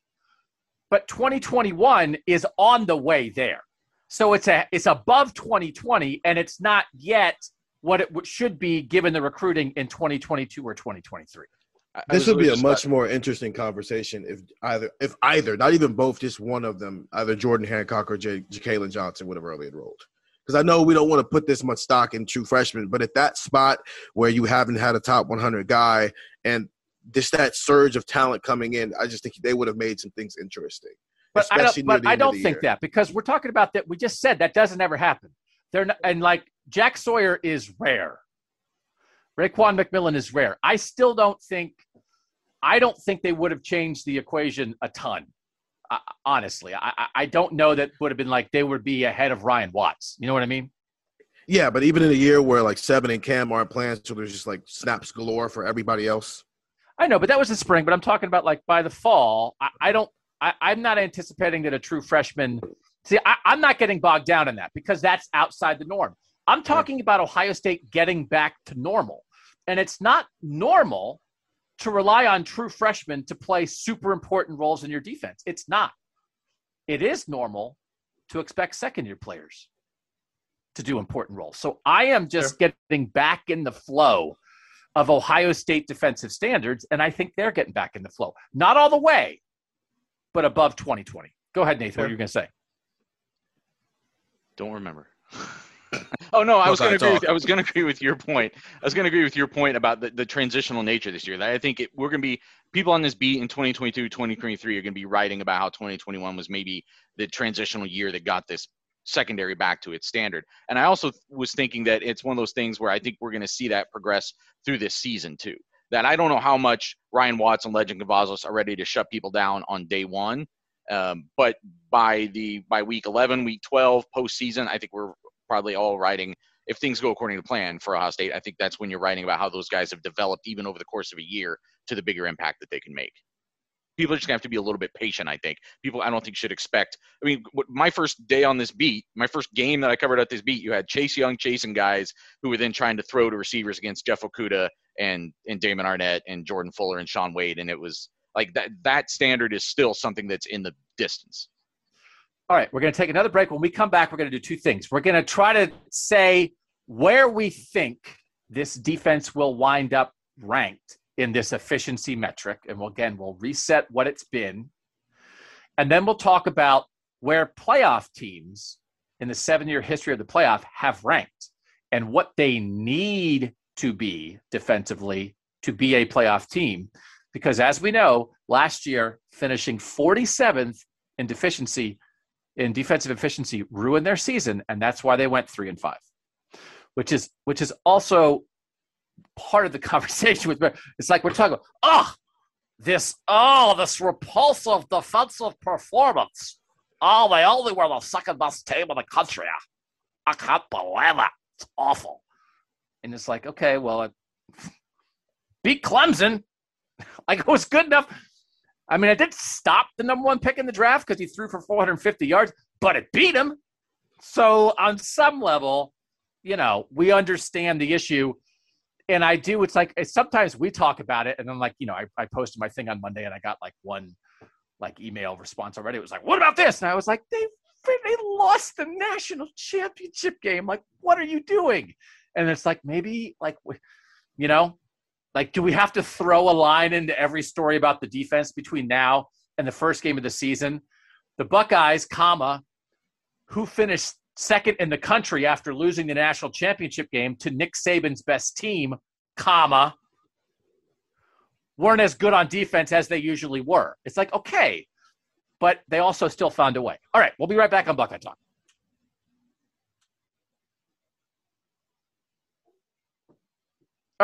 But 2021 is on the way there. So it's a it's above 2020 and it's not yet what it should be given the recruiting in 2022 or 2023.
I- I
This
was
would be a much more interesting conversation if either, if either, not even both, just one of them, either Jordan Hancock or J- Jalen Johnson would have early enrolled. Because I know we don't want to put this much stock in true freshmen, but at that spot where you haven't had a top 100 guy and just that surge of talent coming in, I just think they would have made some things interesting.
But I
especially
don't, but I don't think
year.
that because we're talking about that. We just said that doesn't ever happen. They're not, and like Jack Sawyer is rare. Raekwon McMillan is rare. I still don't think. I don't think they would have changed the equation a ton. Uh, honestly, I, I- don't know that would have been like they would be ahead of Ryan Watts. You know what I mean?
Yeah, but even in a year where like Sevyn and Cam aren't playing, so there's just like snaps galore for everybody else.
I know, but that was the spring. But I'm talking about like by the fall. I, I don't. I, I'm not anticipating that a true freshman. See, I, I'm not getting bogged down in that because that's outside the norm. I'm talking about Ohio State getting back to normal, and it's not normal to rely on true freshmen to play super important roles in your defense. It's not. It is normal to expect second year players to do important roles. So I am just getting back in the flow of Ohio State defensive standards, and I think they're getting back in the flow. Not all the way, but above 2020. Go ahead, Nathan. What are you going to say?
Don't remember. oh no, I was going to agree. With. I was going to agree with your point. I was going to agree with your point about the, the transitional nature this year. That I think it, we're going to be people on this beat in 2022, 2023 are going to be writing about how 2021 was maybe the transitional year that got this secondary back to its standard. And I also was thinking that it's one of those things where I think we're going to see that progress through this season too. That I don't know how much Ryan Watts and Lejond Cavazos are ready to shut people down on day one. Um, but by the by week 11, week 12, postseason, I think we're probably all writing. If things go according to plan for Ohio State, I think that's when you're writing about how those guys have developed even over the course of a year to the bigger impact that they can make. People are just gonna have to be a little bit patient. I think people, I don't think should expect. I mean, my first day on this beat, my first game that I covered at this beat, you had Chase Young chasing guys who were then trying to throw to receivers against Jeff Okudah and and Damon Arnette and Jordan Fuller and Shaun Wade, and it was like that. That standard is still something that's in the distance.
All right, we're going to take another break. When we come back, we're going to do two things. We're going to try to say where we think this defense will wind up ranked in this efficiency metric. And we'll, again, we'll reset what it's been. And then we'll talk about where playoff teams in the seven year history of the playoff have ranked and what they need to be defensively to be a playoff team. Because as we know, last year, finishing 47th in deficiency in defensive efficiency ruined their season, and that's why they went three and five, which is which is also part of the conversation with. It's like we're talking, oh, this oh this repulsive defensive performance. Oh, they only were the second best team in the country. I can't believe it. It's awful. And it's like, okay, well, it beat Clemson. Like it was good enough. I mean, it did stop the number one pick in the draft because he threw for 450 yards, but it beat him. So on some level, you know, we understand the issue. And I do, it's like it's sometimes we talk about it, and then like, you know, I, I posted my thing on Monday and I got like one like email response already. It was like, what about this? And I was like, they they lost the national championship game. Like, what are you doing? And it's like maybe like you know, like, do we have to throw a line into every story about the defense between now and the first game of the season? The Buckeyes, comma, who finished second in the country after losing the national championship game to Nick Saban's best team, comma, weren't as good on defense as they usually were. It's like, okay, but they also still found a way. All right, we'll be right back on Buckeye Talk.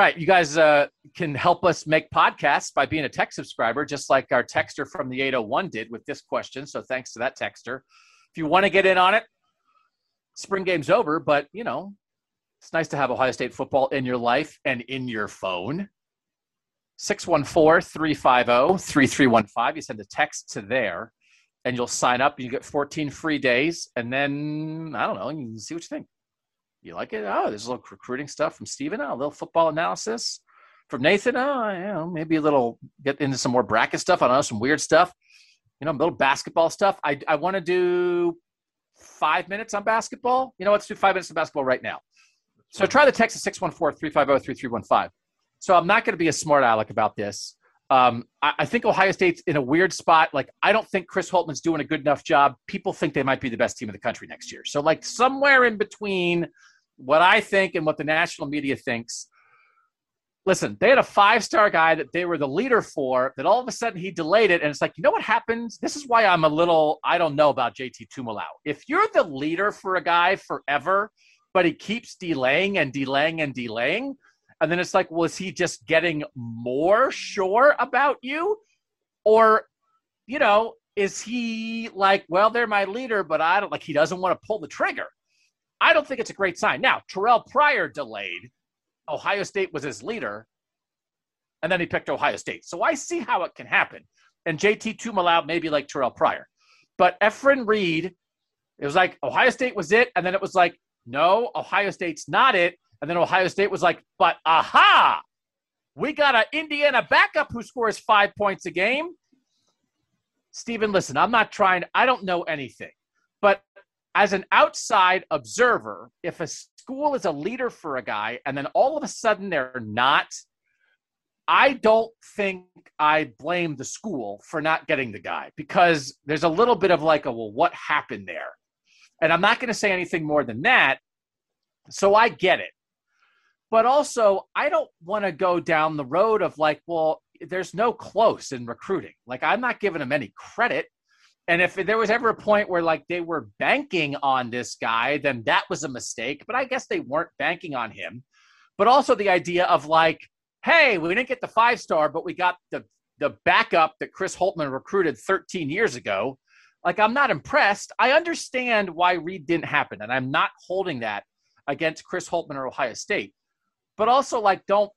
Right, you guys uh, can help us make podcasts by being a tech subscriber, just like our texter from the 801 did with this question. So thanks to that texter. If you want to get in on it, spring game's over, but you know, it's nice to have Ohio State football in your life and in your phone. 614 350 3315. You send a text to there and you'll sign up. You get 14 free days. And then, I don't know, you can see what you think. You like it? Oh, there's a little recruiting stuff from Steven. Oh, a little football analysis from Nathan. Oh, you know, maybe a little get into some more bracket stuff. I don't know, some weird stuff. You know, a little basketball stuff. I, I want to do five minutes on basketball. You know, let's do five minutes of basketball right now. So try the text at 614 350 3315. So I'm not going to be a smart aleck about this. Um, I, I think Ohio State's in a weird spot. Like, I don't think Chris Holtmann's doing a good enough job. People think they might be the best team in the country next year. So, like, somewhere in between what I think and what the national media thinks. Listen, they had a five star guy that they were the leader for, that all of a sudden he delayed it. And it's like, you know what happens? This is why I'm a little, I don't know about JT Tuimoloau. If you're the leader for a guy forever, but he keeps delaying and delaying and delaying, and then it's like, was he just getting more sure about you? Or, you know, is he like, well, they're my leader, but I don't like, he doesn't want to pull the trigger. I don't think it's a great sign. Now, Terrell Pryor delayed. Ohio State was his leader, and then he picked Ohio State. So I see how it can happen. And JT Tuimoloau maybe like Terrell Pryor. But Efren Reid, it was like Ohio State was it, and then it was like, no, Ohio State's not it. And then Ohio State was like, but aha, we got an Indiana backup who scores five points a game. Stephen, listen, I'm not trying, I don't know anything. But as an outside observer, if a school is a leader for a guy and then all of a sudden they're not, I don't think I blame the school for not getting the guy because there's a little bit of like a, well, what happened there? And I'm not going to say anything more than that. So I get it. But also, I don't want to go down the road of like, well, there's no close in recruiting. Like, I'm not giving them any credit. And if there was ever a point where like they were banking on this guy, then that was a mistake. But I guess they weren't banking on him. But also the idea of like, hey, we didn't get the five star, but we got the the backup that Chris Holtmann recruited 13 years ago. Like, I'm not impressed. I understand why Reid didn't happen, and I'm not holding that against Chris Holtmann or Ohio State but also like don't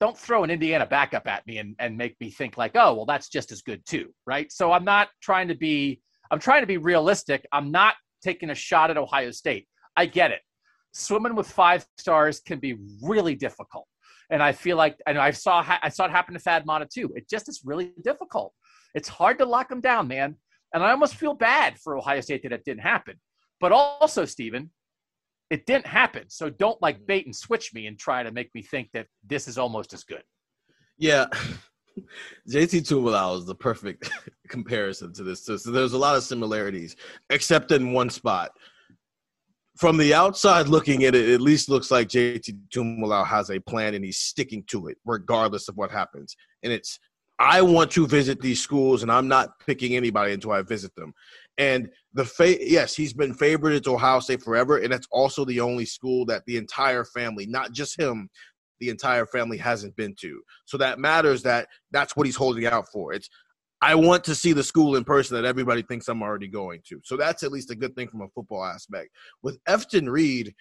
don't throw an Indiana backup at me and, and make me think like, oh, well, that's just as good too, right? So I'm not trying to be I'm trying to be realistic. I'm not taking a shot at Ohio State. I get it. Swimming with five stars can be really difficult. And I feel like, and I saw, I saw it happen to Thad Matta too. It just is really difficult. It's hard to lock them down, man. And I almost feel bad for Ohio State that it didn't happen. But also, Stephen, it didn't happen. So don't like mm. bait and switch me and try to make me think that this is almost as good.
Yeah. JT Tuimoloau is the perfect comparison to this. So, so there's a lot of similarities, except in one spot. From the outside looking at it, it at least looks like JT Tuimoloau has a plan and he's sticking to it, regardless of what happens. And it's I want to visit these schools, and I'm not picking anybody until I visit them. And the fa- yes, he's been favored to Ohio State forever, and that's also the only school that the entire family, not just him, the entire family hasn't been to. So that matters. That that's what he's holding out for. It's I want to see the school in person that everybody thinks I'm already going to. So that's at least a good thing from a football aspect. With Efton Reid,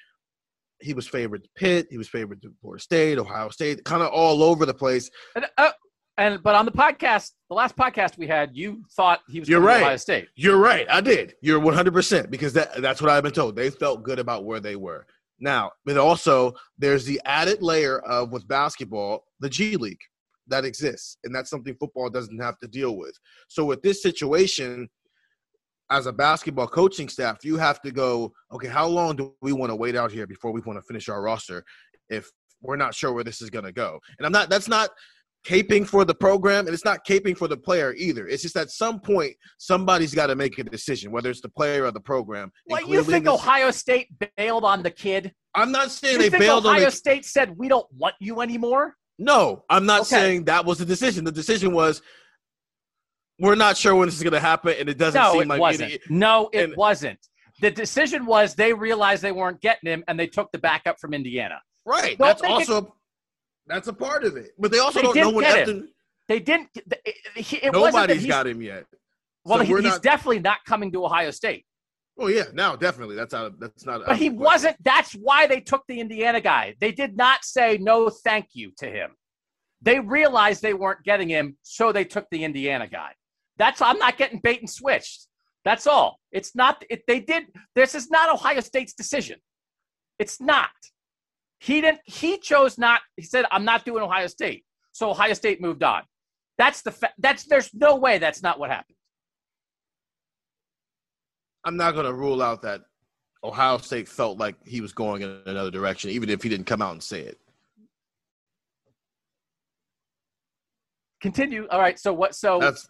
he was favored to Pitt, he was favored to Florida State, Ohio State, kind of all over the place.
And, uh, and but on the podcast, the last podcast we had, you thought he was
You're
going to
right.
Ohio State.
You're right. I did. You're 100% because that, that's what I've been told. They felt good about where they were. Now, but also there's the added layer of with basketball, the G League that exists. And that's something football doesn't have to deal with. So with this situation, as a basketball coaching staff, you have to go, okay, how long do we want to wait out here before we want to finish our roster if we're not sure where this is going to go? And I'm not, that's not caping for the program and it's not caping for the player either. It's just at some point somebody's got to make a decision, whether it's the player or the program.
What you think Ohio State bailed on the kid?
I'm not saying
You
they bailed
Ohio
on the
State said we don't want you anymore?
No, I'm not
Okay.
saying that was the decision. The decision was we're not sure when this is going to happen, and it doesn't
No,
seem
it
like
wasn't.
any-
no, it
and-
wasn't. The decision was they realized they weren't getting him, and they took the backup from Indiana.
right.
Don't
That's
think it-
also that's a part of it. But they also
They
don't know
get
Efton.
They didn't. It, it, it wasn't that
Nobody's got him yet.
Well,
So
he- he's
not-
definitely not coming to Ohio State.
Oh yeah, now definitely that's out. Of, that's not.
But he wasn't. That's why they took the Indiana guy. They did not say no, thank you to him. They realized they weren't getting him, so they took the Indiana guy. That's I'm not getting bait and switched. That's all. It's not. It, they did. This is not Ohio State's decision. It's not. He didn't. He chose not. He said, "I'm not doing Ohio State." So Ohio State moved on. That's the. Fa- that's. There's no way that's not what happened.
I'm not going to rule out that Ohio State felt like he was going in another direction, even if he didn't come out and say it.
continue. All right. So what? So
That's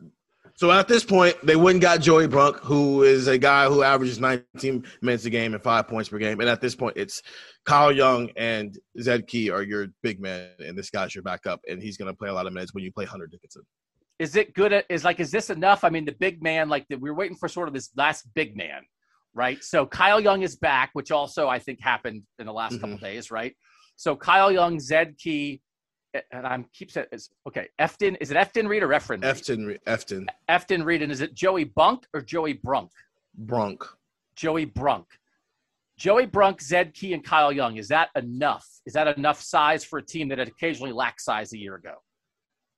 so at this point, they wouldn't got Joey Brunk, who is a guy who averages 19 minutes a game and five points per game. And at this point, it's Kyle Young and Zed Key are your big men, and this guy's your backup, and he's going to play a lot of minutes when you play Hunter Dickinson.
is it good? At, is like, is this enough? I mean, the big man, like the, we're waiting for sort of this last big man, right? So Kyle Young is back, which also I think happened in the last mm-hmm. couple days, right? So Kyle Young, Zed Key, and I'm keep saying is okay. Efton, is it Efton Reid or Efren? Reid?
Efton, Efton,
Efton Reid, and is it Joey Bunk or Joey Brunk?
Brunk.
Joey Brunk. Joey Brunk, Zed Key, and Kyle Young. Is that enough? Is that enough size for a team that had occasionally lacked size a year ago?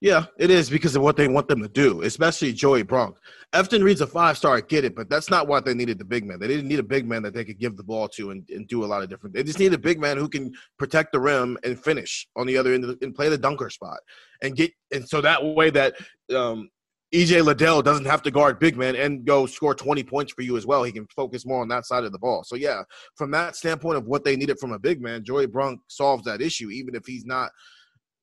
Yeah, it is because of what they want them to do, especially Joey Brunk. Efton Reid's a five star, I get it, but that's not what they needed the big man. They didn't need a big man that they could give the ball to and, and do a lot of different. They just need a big man who can protect the rim and finish on the other end the, and play the dunker spot and get and so that way that um, EJ Liddell doesn't have to guard big man and go score 20 points for you as well. He can focus more on that side of the ball. So yeah, from that standpoint of what they needed from a big man, Joey Brunk solves that issue, even if he's not,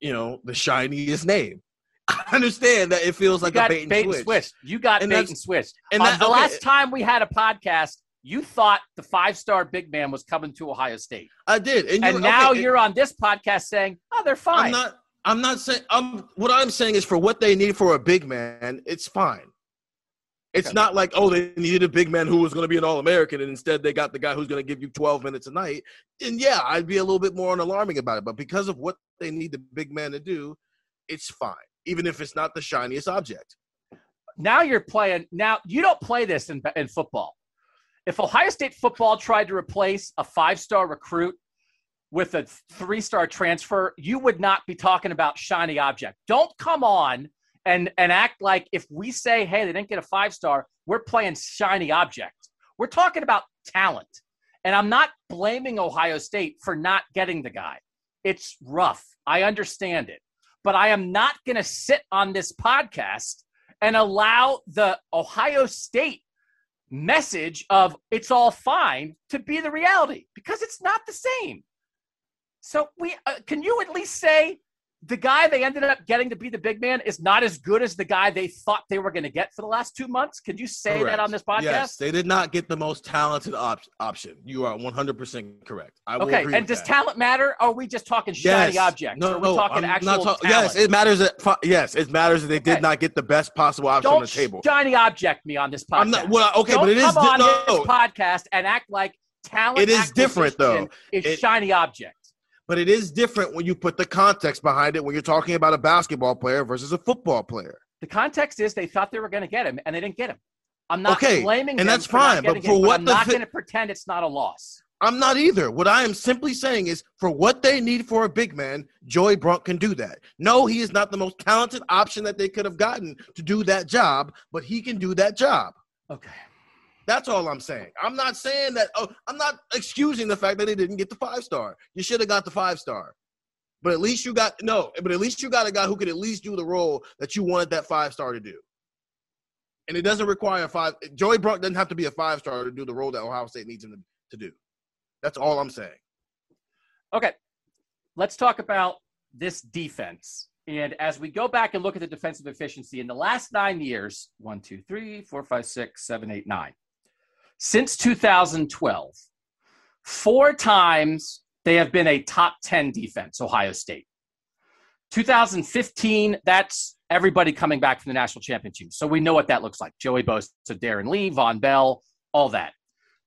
you know, the shiniest name. I understand that it feels like
you got
a bait and switch.
You got
And
bait and switch.
and
um,
that-
the
okay.
last time we had a podcast, you thought the five star big man was coming to Ohio State.
I did, and,
And now
okay,
you're on this podcast saying, oh, they're fine.
I'm not. I'm not saying. I'm. What I'm saying is for what they need for a big man, it's fine. It's not like oh they needed a big man who was going to be an All American, and instead they got the guy who's going to give you 12 minutes a night. And yeah, I'd be a little bit more alarming about it. But because of what they need the big man to do, it's fine, even if it's not the shiniest object.
now you're playing now you don't play this in, in football if ohio state football tried to replace a five-star recruit with a three-star transfer you would not be talking about shiny object don't come on and and act like if we say hey they didn't get a five-star we're playing shiny object. We're talking about talent. And i'm not blaming ohio state for not getting the guy. It's rough. I understand it. But i am not going to sit on this podcast and allow the Ohio State message of it's all fine to be the reality because it's not the same. So we uh, can you at least say the guy they ended up getting to be the big man is not as good as the guy they thought they were going to get for the last 2 months? Could you say that on this podcast?
Yes, they did not get the most talented op- option. You are 100 percent correct. I will
Okay,
agree
and does
that.
talent matter? Or are we just talking shiny objects?
No,
or are we
no,
talking
I'm
actual
not talk-
talent?
Yes, it matters that. Yes, it matters that they
Okay.
did not get the best possible option on
Don't
the table.
shiny object me on this podcast.
I'm not. Well, okay,
Don't
but it is
come on
di-
this podcast and act like talent.
It is different, though.
Is
It-
shiny object.
But it is different when you put the context behind it when you're talking about a basketball player versus a football player.
The context is they thought they were going to get him, and they didn't get him. I'm not
Okay,
blaming
and
them
that's fine, but for
him,
what
I'm
the
not going to pretend it's not a loss.
I'm not either. What I am simply saying is for what they need for a big man, Joey Brunk can do that. No, he is not the most talented option that they could have gotten to do that job, but he can do that job.
Okay.
That's all I'm saying. I'm not saying that. Oh, I'm not excusing the fact that they didn't get the five star. You should have got the five star, but at least you got no. But at least you got a guy who could at least do the role that you wanted that five star to do. And it doesn't require a five. Joey Brunk doesn't have to be a five star to do the role that Ohio State needs him to, to do. That's all I'm saying.
Okay. Let's talk about this defense. And as we go back and look at the defensive efficiency in the last nine years one, two, three, four, five, six, seven, eight, nine since 2012, four times they have been a top 10 defense, Ohio State. 2015, that's everybody coming back from the national championship. So we know what that looks like. Joey Bosa, Darron Lee, Vonn Bell, all that.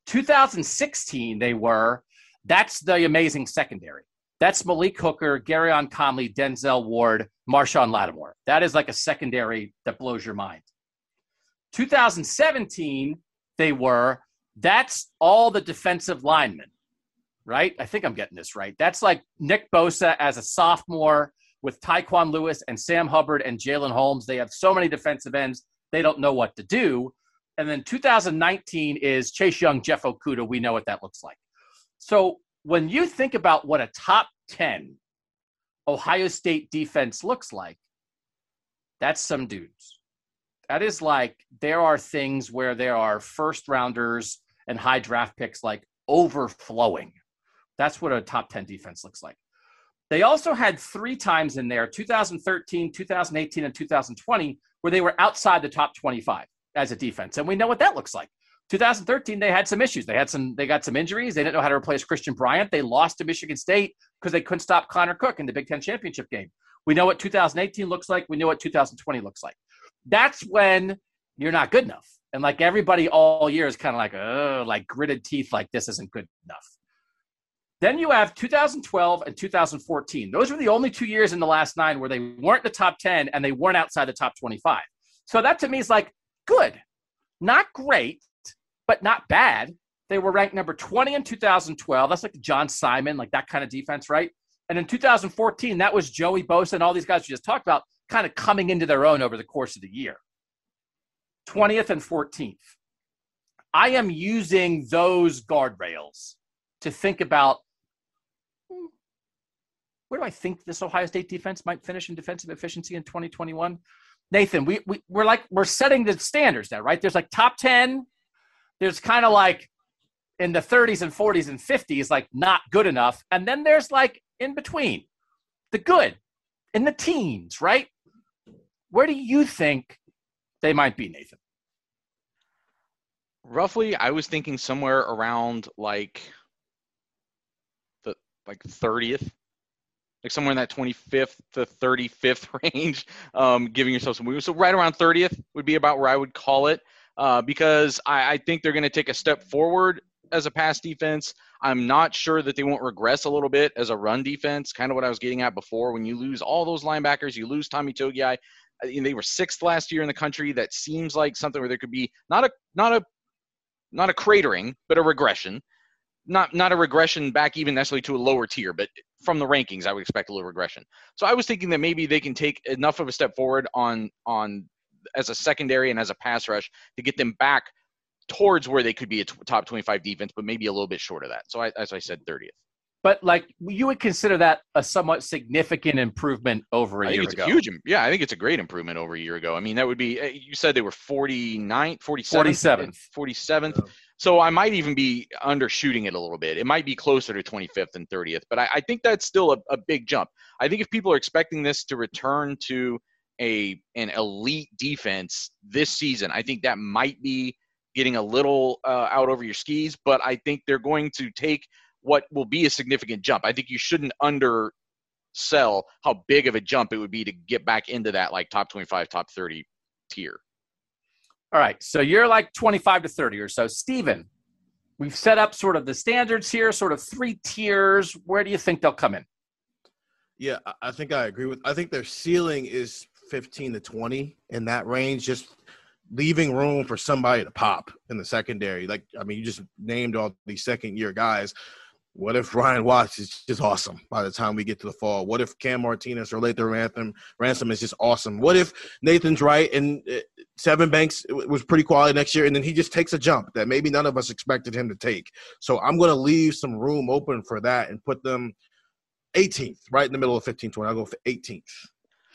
2016, they were, that's the amazing secondary. That's Malik Hooker, Gareon Conley, Denzel Ward, Marshon Lattimore. That is like a secondary that blows your mind. 2017, they were, that's all the defensive linemen, right? I think I'm getting this right. That's like Nick Bosa as a sophomore with Tyquan Lewis and Sam Hubbard and Jalyn Holmes. They have so many defensive ends, they don't know what to do. And then 2019 is Chase Young, Jeff Okudah. We know what that looks like. So when you think about what a top 10 Ohio State defense looks like, that's some dudes. That is like there are things where there are first rounders and high draft picks like overflowing. That's what a top 10 defense looks like. They also had three times in there 2013, 2018, and 2020 where they were outside the top 25 as a defense. And we know what that looks like. 2013, they had some issues. They had some, they got some injuries. They didn't know how to replace Christian Bryant. They lost to Michigan State because they couldn't stop Connor Cook in the Big Ten championship game. We know what 2018 looks like. We know what 2020 looks like. That's when you're not good enough. And like everybody all year is kind of like, oh, like gritted teeth, like this isn't good enough. Then you have 2012 and 2014. Those were the only two years in the last nine where they weren't the top 10 and they weren't outside the top 25. So that to me is like good, not great, but not bad. They were ranked number 20 in 2012. That's like John Simon, like that kind of defense, right? And in 2014, that was Joey Bosa and all these guys we just talked about kind of coming into their own over the course of the year. 20th and 14th. I am using those guardrails to think about hmm, where do I think this Ohio State defense might finish in defensive efficiency in 2021? Nathan, we, we we're like we're setting the standards there, right? There's like top 10, there's kind of like in the 30s and 40s and 50s, like not good enough. And then there's like in between, the good in the teens, right? Where do you think they might be, Nathan?
Roughly, I was thinking somewhere around like the like 30th, like somewhere in that 25th to 35th range, um, giving yourself some movement. So right around 30th would be about where I would call it uh, because I, I think they're going to take a step forward as a pass defense. I'm not sure that they won't regress a little bit as a run defense, kind of what I was getting at before. When you lose all those linebackers, you lose Tommy Togiai. They were sixth last year in the country. That seems like something where there could be not a not a not a cratering, but a regression. Not not a regression back even necessarily to a lower tier, but from the rankings, I would expect a little regression. So I was thinking that maybe they can take enough of a step forward on on as a secondary and as a pass rush to get them back towards where they could be a top 25 defense, but maybe a little bit short of that. So I, as I said, 30th.
But like you would consider that a somewhat significant improvement over a
I
year
think it's
ago.
a huge, yeah, I think it's a great improvement over a year ago. I mean, that would be, eh, you said they were 49th, 47th,
47th.
47th. So I might even be undershooting it a little bit. It might be closer to 25th and 30th, but I, I think that's still a, a big jump. I think if people are expecting this to return to a an elite defense this season, I think that might be getting a little uh, out over your skis. But I think they're going to take what will be a significant jump. I think you shouldn't undersell how big of a jump it would be to get back into that like top 25, top 30 tier.
All right. So you're like 25 to 30 or so. Steven, we've set up sort of the standards here, sort of three tiers. Where do you think they'll come in?
Yeah, I- I think I agree with. I think their ceiling is 15 to 20 in that range. Just leaving room for somebody to pop in the secondary. Like, I mean, you just named all these second year guys. What if Ryan Watts is just awesome by the time we get to the fall? What if Cam Martinez or Lathan Ransom Ransom is just awesome? What if Nathan's right and uh, Sevyn Banks was pretty quality next year, and then he just takes a jump that maybe none of us expected him to take? So I'm going to leave some room open for that and put them 18th, right in the middle of 15 20. I'll go for 18th.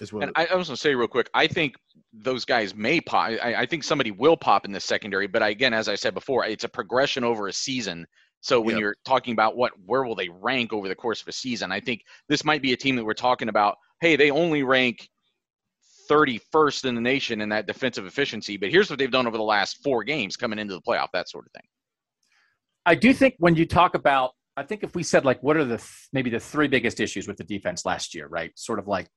Is what
And I, I was going to say real quick, I think those guys may pop. I, I think somebody will pop in the secondary, but again, as I said before, it's a progression over a season. So when
Yep.
you're talking about what where will they rank over the course of a season, I think this might be a team that we're talking about. Hey, they only rank 31st in the nation in that defensive efficiency, but here's what they've done over the last four games coming into the playoff, that sort of thing.
I do think when you talk about, I think if we said like, what are the th- maybe the three biggest issues with the defense last year, right? Sort of like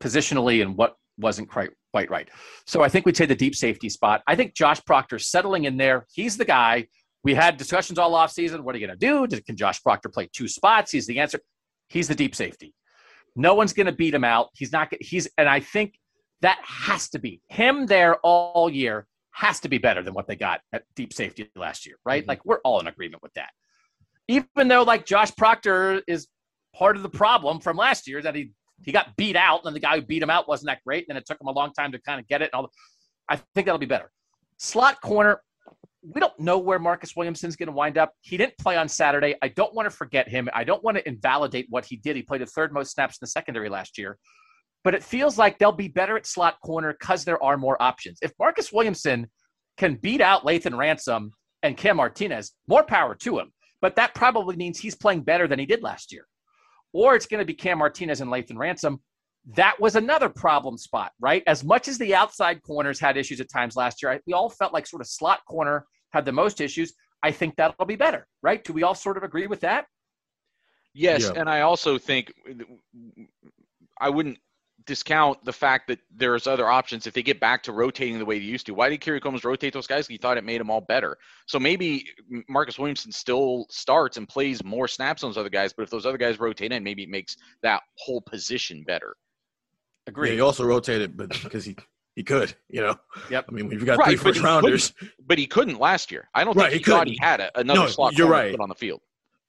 positionally and what wasn't quite quite right. So I think we'd say the deep safety spot. I think Josh Proctor settling in there. He's the guy. We had discussions all off season. What are you going to do? Can Josh Proctor play two spots? He's the answer. He's the deep safety. No one's going to beat him out. He's not. He's and I think that has to be him there all year. Has to be better than what they got at deep safety last year, right?
Mhm.
Like we're all in agreement with that. Even though like Josh Proctor is part of the problem from last year that he he got beat out and the guy who beat him out wasn't that great. And then it took him a long time to kind of get it. And all. I think that'll be better. Slot corner. We don't know where Marcus Williamson's going to wind up. He didn't play on Saturday. I don't want to forget him. I don't want to invalidate what he did. He played the third most snaps in the secondary last year. But it feels like they'll be better at slot corner because there are more options. If Marcus Williamson can beat out Lathan Ransom and Cam Martinez, more power to him. But that probably means he's playing better than he did last year. or it's going to be Cam Martinez and Lathan Ransom. That was another problem spot, right? As much as the outside corners had issues at times last year, we all felt like sort of slot corner had the most issues. I think that'll be better, right? Do we all sort of agree with that?
Yes,
Yeah.
and I also think I wouldn't discount the fact that there's other options if they get back to rotating the way they used to. Why did Kerry Combs rotate those guys? He thought it made them all better. So maybe Marcus Williamson still starts and plays more snaps on those other guys, but if those other guys rotate in, maybe it makes that whole position better.
Yeah,
Agreed.
he also rotated, but because he he could, you know.
Yep.
I mean, we've got
Right,
three
but
first
he
rounders.
But he couldn't last year. I don't
Right,
think
he
he, thought he had a, another
No,
slot
you're
corner to
right.
put on the field.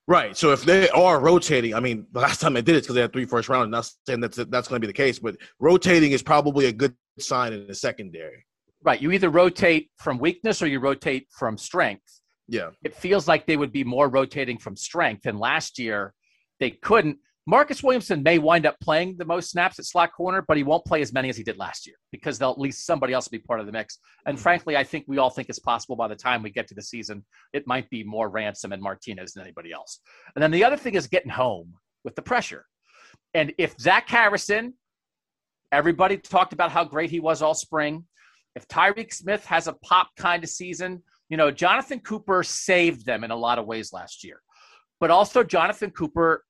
Right. So if they are rotating, I mean, the last time they did it because they had three first rounders. Not saying that's that's going to be the case, but rotating is probably a good sign in the secondary.
Right. You either rotate from weakness or you rotate from strength.
Yeah.
It feels like they would be more rotating from strength. And last year, they couldn't. Marcus Williamson may wind up playing the most snaps at slot corner, but he won't play as many as he did last year because they'll at least somebody else will be part of the mix. And hmm. frankly, I think we all think it's possible by the time we get to the season, it might be more Ransom and Martinez than anybody else. And then the other thing is getting home with the pressure. And if Zach Harrison, everybody talked about how great he was all spring. If Tyreke Smith has a pop kind of season, you know, Jonathan Cooper saved them in a lot of ways last year. But also, Jonathan Cooper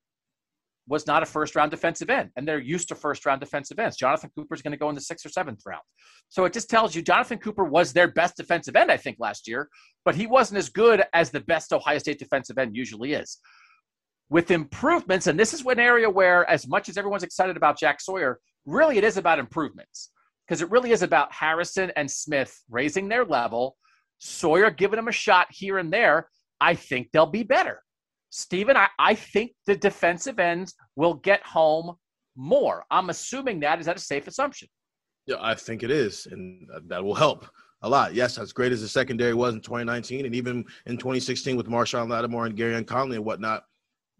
was not a first round defensive end, and they're used to first round defensive ends. Jonathan Cooper is going to go in the sixth or seventh round. So it just tells you Jonathan Cooper was their best defensive end, I think, last year, but he wasn't as good as the best Ohio State defensive end usually is. With improvements, and this is one area where, as much as everyone's excited about Jack Sawyer, really it is about improvements because it really is about Harrison and Smith raising their level, Sawyer giving them a shot here and there. I think they'll be better. Stephen, I, I think the defensive ends will get home more. I'm assuming that. Is that a safe assumption?
Yeah, I think it is, and that will help a lot. Yes, as great as the secondary was in 2019, and even in 2016 with Marshon Lattimore and Gary Conley and whatnot.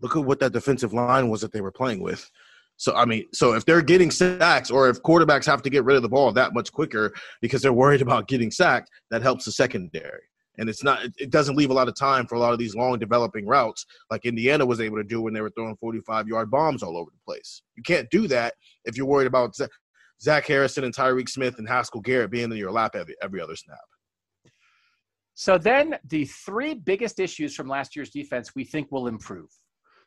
Look at what that defensive line was that they were playing with. So I mean, so if they're getting sacks, or if quarterbacks have to get rid of the ball that much quicker because they're worried about getting sacked, that helps the secondary. And it's not. It doesn't leave a lot of time for a lot of these long developing routes, like Indiana was able to do when they were throwing 45 yard bombs all over the place. You can't do that if you're worried about Zach Harrison and Tyreke Smith and Haskell Garrett being in your lap every, every other snap.
So then the three biggest issues from last year's defense we think will improve.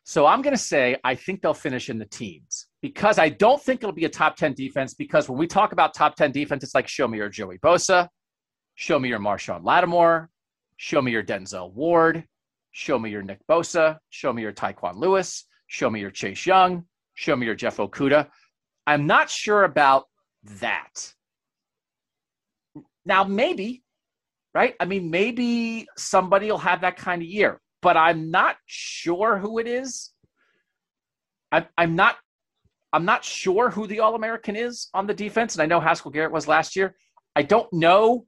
So I'm going to say I think they'll finish in the teens because I don't think it'll be a top 10 defense because when we talk about top 10 defense, it's like show me your Joey Bosa, show me your Marshon Lattimore, show me your Denzel Ward, show me your Nick Bosa, show me your Tyquan Lewis, show me your Chase Young, show me your Jeff Okudah. I'm not sure about that. Now, maybe, right? I mean, maybe somebody will have that kind of year, but I'm not sure who it is. I'm, I'm not. I'm not sure who the All American is on the defense, and I know Haskell Garrett was last year. I don't know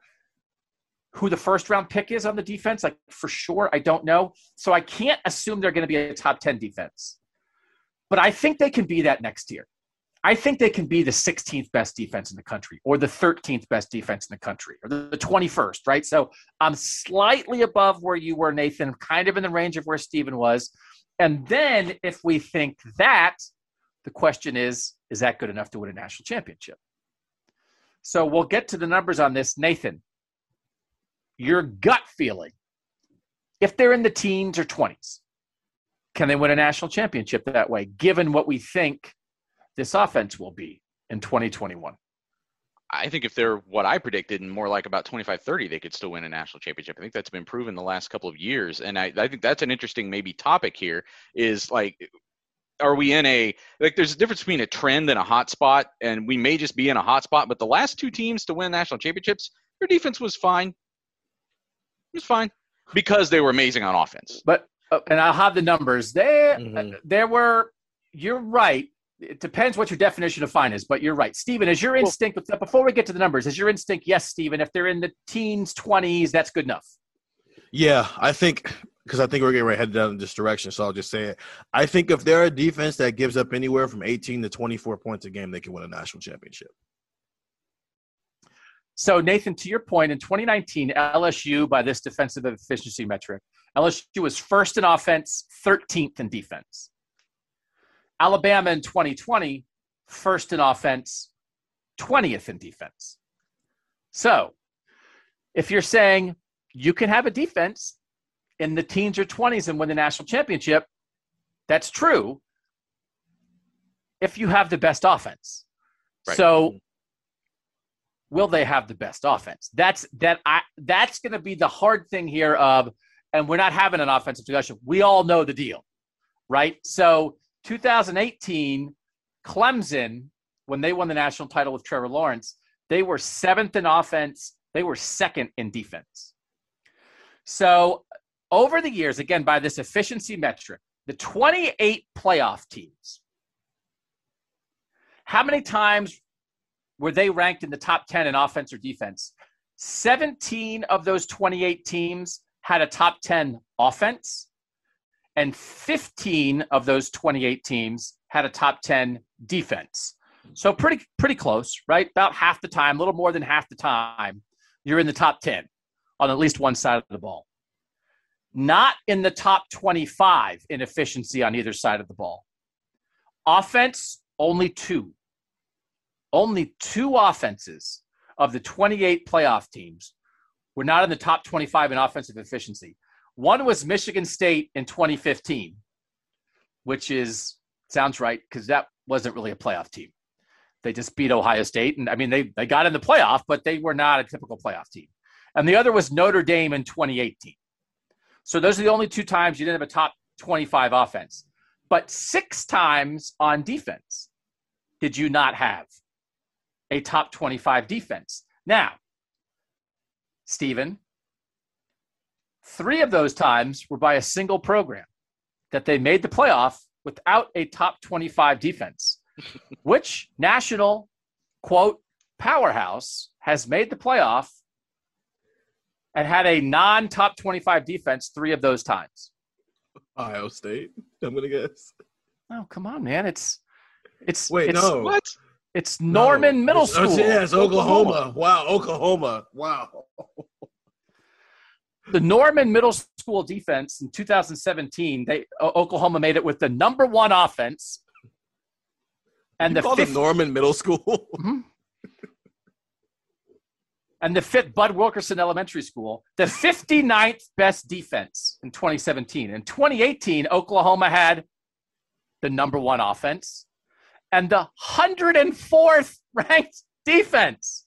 who the first round pick is on the defense. Like for sure, I don't know. So I can't assume they're going to be a top 10 defense. But I think they can be that next year. I think they can be the 16th best defense in the country or the 13th best defense in the country or the 21st, right? So I'm slightly above where you were, Nathan, kind of in the range of where Steven was. And then if we think that, the question is, is that good enough to win a national championship? So we'll get to the numbers on this. Nathan, your gut feeling, if they're in the teens or 20s, can they win a national championship that way, given what we think this offense will be in 2021?
I think if they're what I predicted and more like about 25 30, they could still win a national championship. I think that's been proven the last couple of years. And I, I think that's an interesting maybe topic here is like, are we in a like there's a difference between a trend and a hot spot and we may just be in a hot spot but the last two teams to win national championships their defense was fine it was fine because they were amazing on offense
But uh, and I'll have the numbers. There,
Mhm.
uh, there were. You're right. It depends what your definition of fine is, but you're right, Stephen. Is your instinct before we get to the numbers? Is your instinct yes, Stephen? If they're in the teens, twenties, that's good enough.
Yeah, I think because I think we're getting right headed down in this direction. So I'll just say it. I think if they're a defense that gives up anywhere from 18 to 24 points a game, they can win a national championship.
So, Nathan, to your point, in 2019, LSU, by this defensive efficiency metric, LSU was first in offense, 13th in defense. Alabama in 2020, first in offense, 20th in defense. So if you're saying you can have a defense in the teens or 20s and win the national championship, that's true if you have the best offense.
Right.
So will they have the best offense? That's that I that's going to be the hard thing here of and we're not having an offensive discussion. We all know the deal. Right? So 2018 Clemson when they won the national title with Trevor Lawrence, they were 7th in offense, they were second in defense. So over the years again by this efficiency metric, the 28 playoff teams how many times were they ranked in the top 10 in offense or defense? 17 of those 28 teams had a top 10 offense, and 15 of those 28 teams had a top 10 defense. So pretty pretty close, right? About half the time, a little more than half the time, you're in the top 10 on at least one side of the ball. Not in the top 25 in efficiency on either side of the ball. Offense, only two. Only two offenses of the 28 playoff teams were not in the top 25 in offensive efficiency. One was Michigan State in 2015, which is sounds right because that wasn't really a playoff team. They just beat Ohio State, and I mean they they got in the playoff, but they were not a typical playoff team. And the other was Notre Dame in 2018. So those are the only two times you didn't have a top 25 offense. But six times on defense did you not have a top 25 defense. Now, Stephen, three of those times were by a single program that they made the playoff without a top 25 defense. Which national, quote, powerhouse has made the playoff and had a non top 25 defense three of those times?
Ohio State. I'm gonna guess.
Oh, come on, man. It's, it's,
Wait,
it's,
no.
What?
It's Norman
No.
Middle
It's-
School.
Yes, Oklahoma. Wow, Oklahoma. Wow.
the Norman Middle School defense in 2017, they Oklahoma made it with the number one offense and
you
the
call
fifth
it Norman Middle School. Mm-hmm.
and the fifth Bud Wilkinson Elementary School, the 59th best defense in 2017. In 2018, Oklahoma had the number one offense and the 104th ranked defense.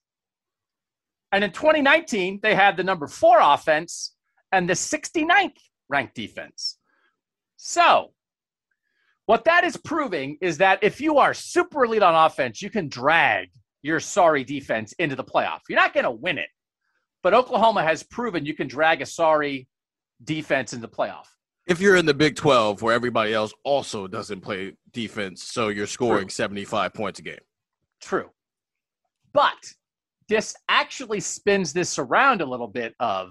And in 2019, they had the number four offense and the 69th ranked defense. So, what that is proving is that if you are super elite on offense, you can drag your sorry defense into the playoff. You're not going to win it, but Oklahoma has proven you can drag a sorry defense into the playoff.
If you're in the Big 12 where everybody else also doesn't play defense, so you're scoring 75 points a game.
True. But this actually spins this around a little bit of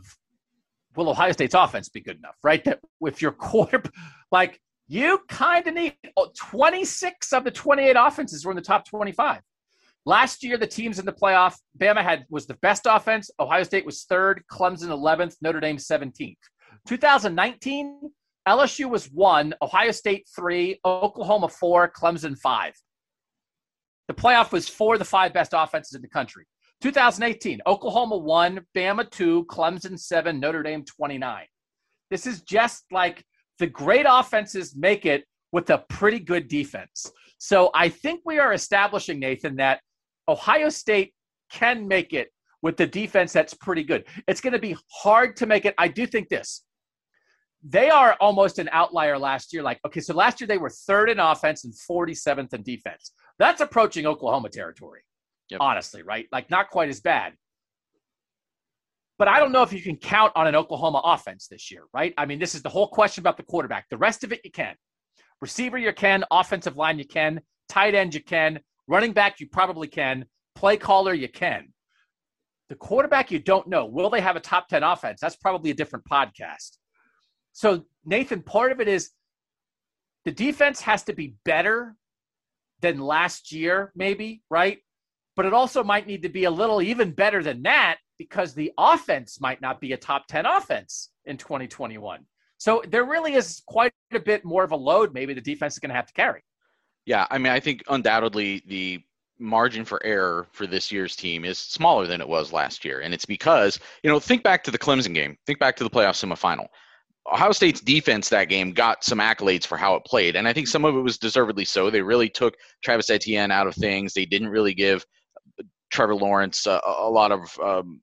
will Ohio State's offense be good enough, right? That with your quarter, like you kind of need oh, 26 of the 28 offenses were in the top 25. Last year, the teams in the playoff, Bama had was the best offense. Ohio State was third, Clemson 11th, Notre Dame 17th. 2019, LSU was one, Ohio State three, Oklahoma four, Clemson five. The playoff was four of the five best offenses in the country. 2018, Oklahoma one, Bama two, Clemson seven, Notre Dame 29. This is just like the great offenses make it with a pretty good defense. So I think we are establishing, Nathan, that Ohio State can make it with the defense that's pretty good. It's going to be hard to make it. I do think this. They are almost an outlier last year. Like, okay, so last year they were third in offense and 47th in defense. That's approaching Oklahoma territory,
Yep.
honestly, right? Like, not quite as bad. But I don't know if you can count on an Oklahoma offense this year, right? I mean, this is the whole question about the quarterback. The rest of it, you can. Receiver, you can. Offensive line, you can. Tight end, you can. Running back, you probably can. Play caller, you can. The quarterback, you don't know. Will they have a top 10 offense? That's probably a different podcast. So, Nathan, part of it is the defense has to be better than last year, maybe, right? But it also might need to be a little even better than that because the offense might not be a top 10 offense in 2021. So there really is quite a bit more of a load maybe the defense is going to have to carry.
Yeah, I mean, I think undoubtedly the margin for error for this year's team is smaller than it was last year. And it's because, you know, think back to the Clemson game, think back to the playoff semifinal. Ohio State's defense that game got some accolades for how it played. And I think some of it was deservedly so. They really took Travis Etienne out of things. They didn't really give Trevor Lawrence a, a lot of, um,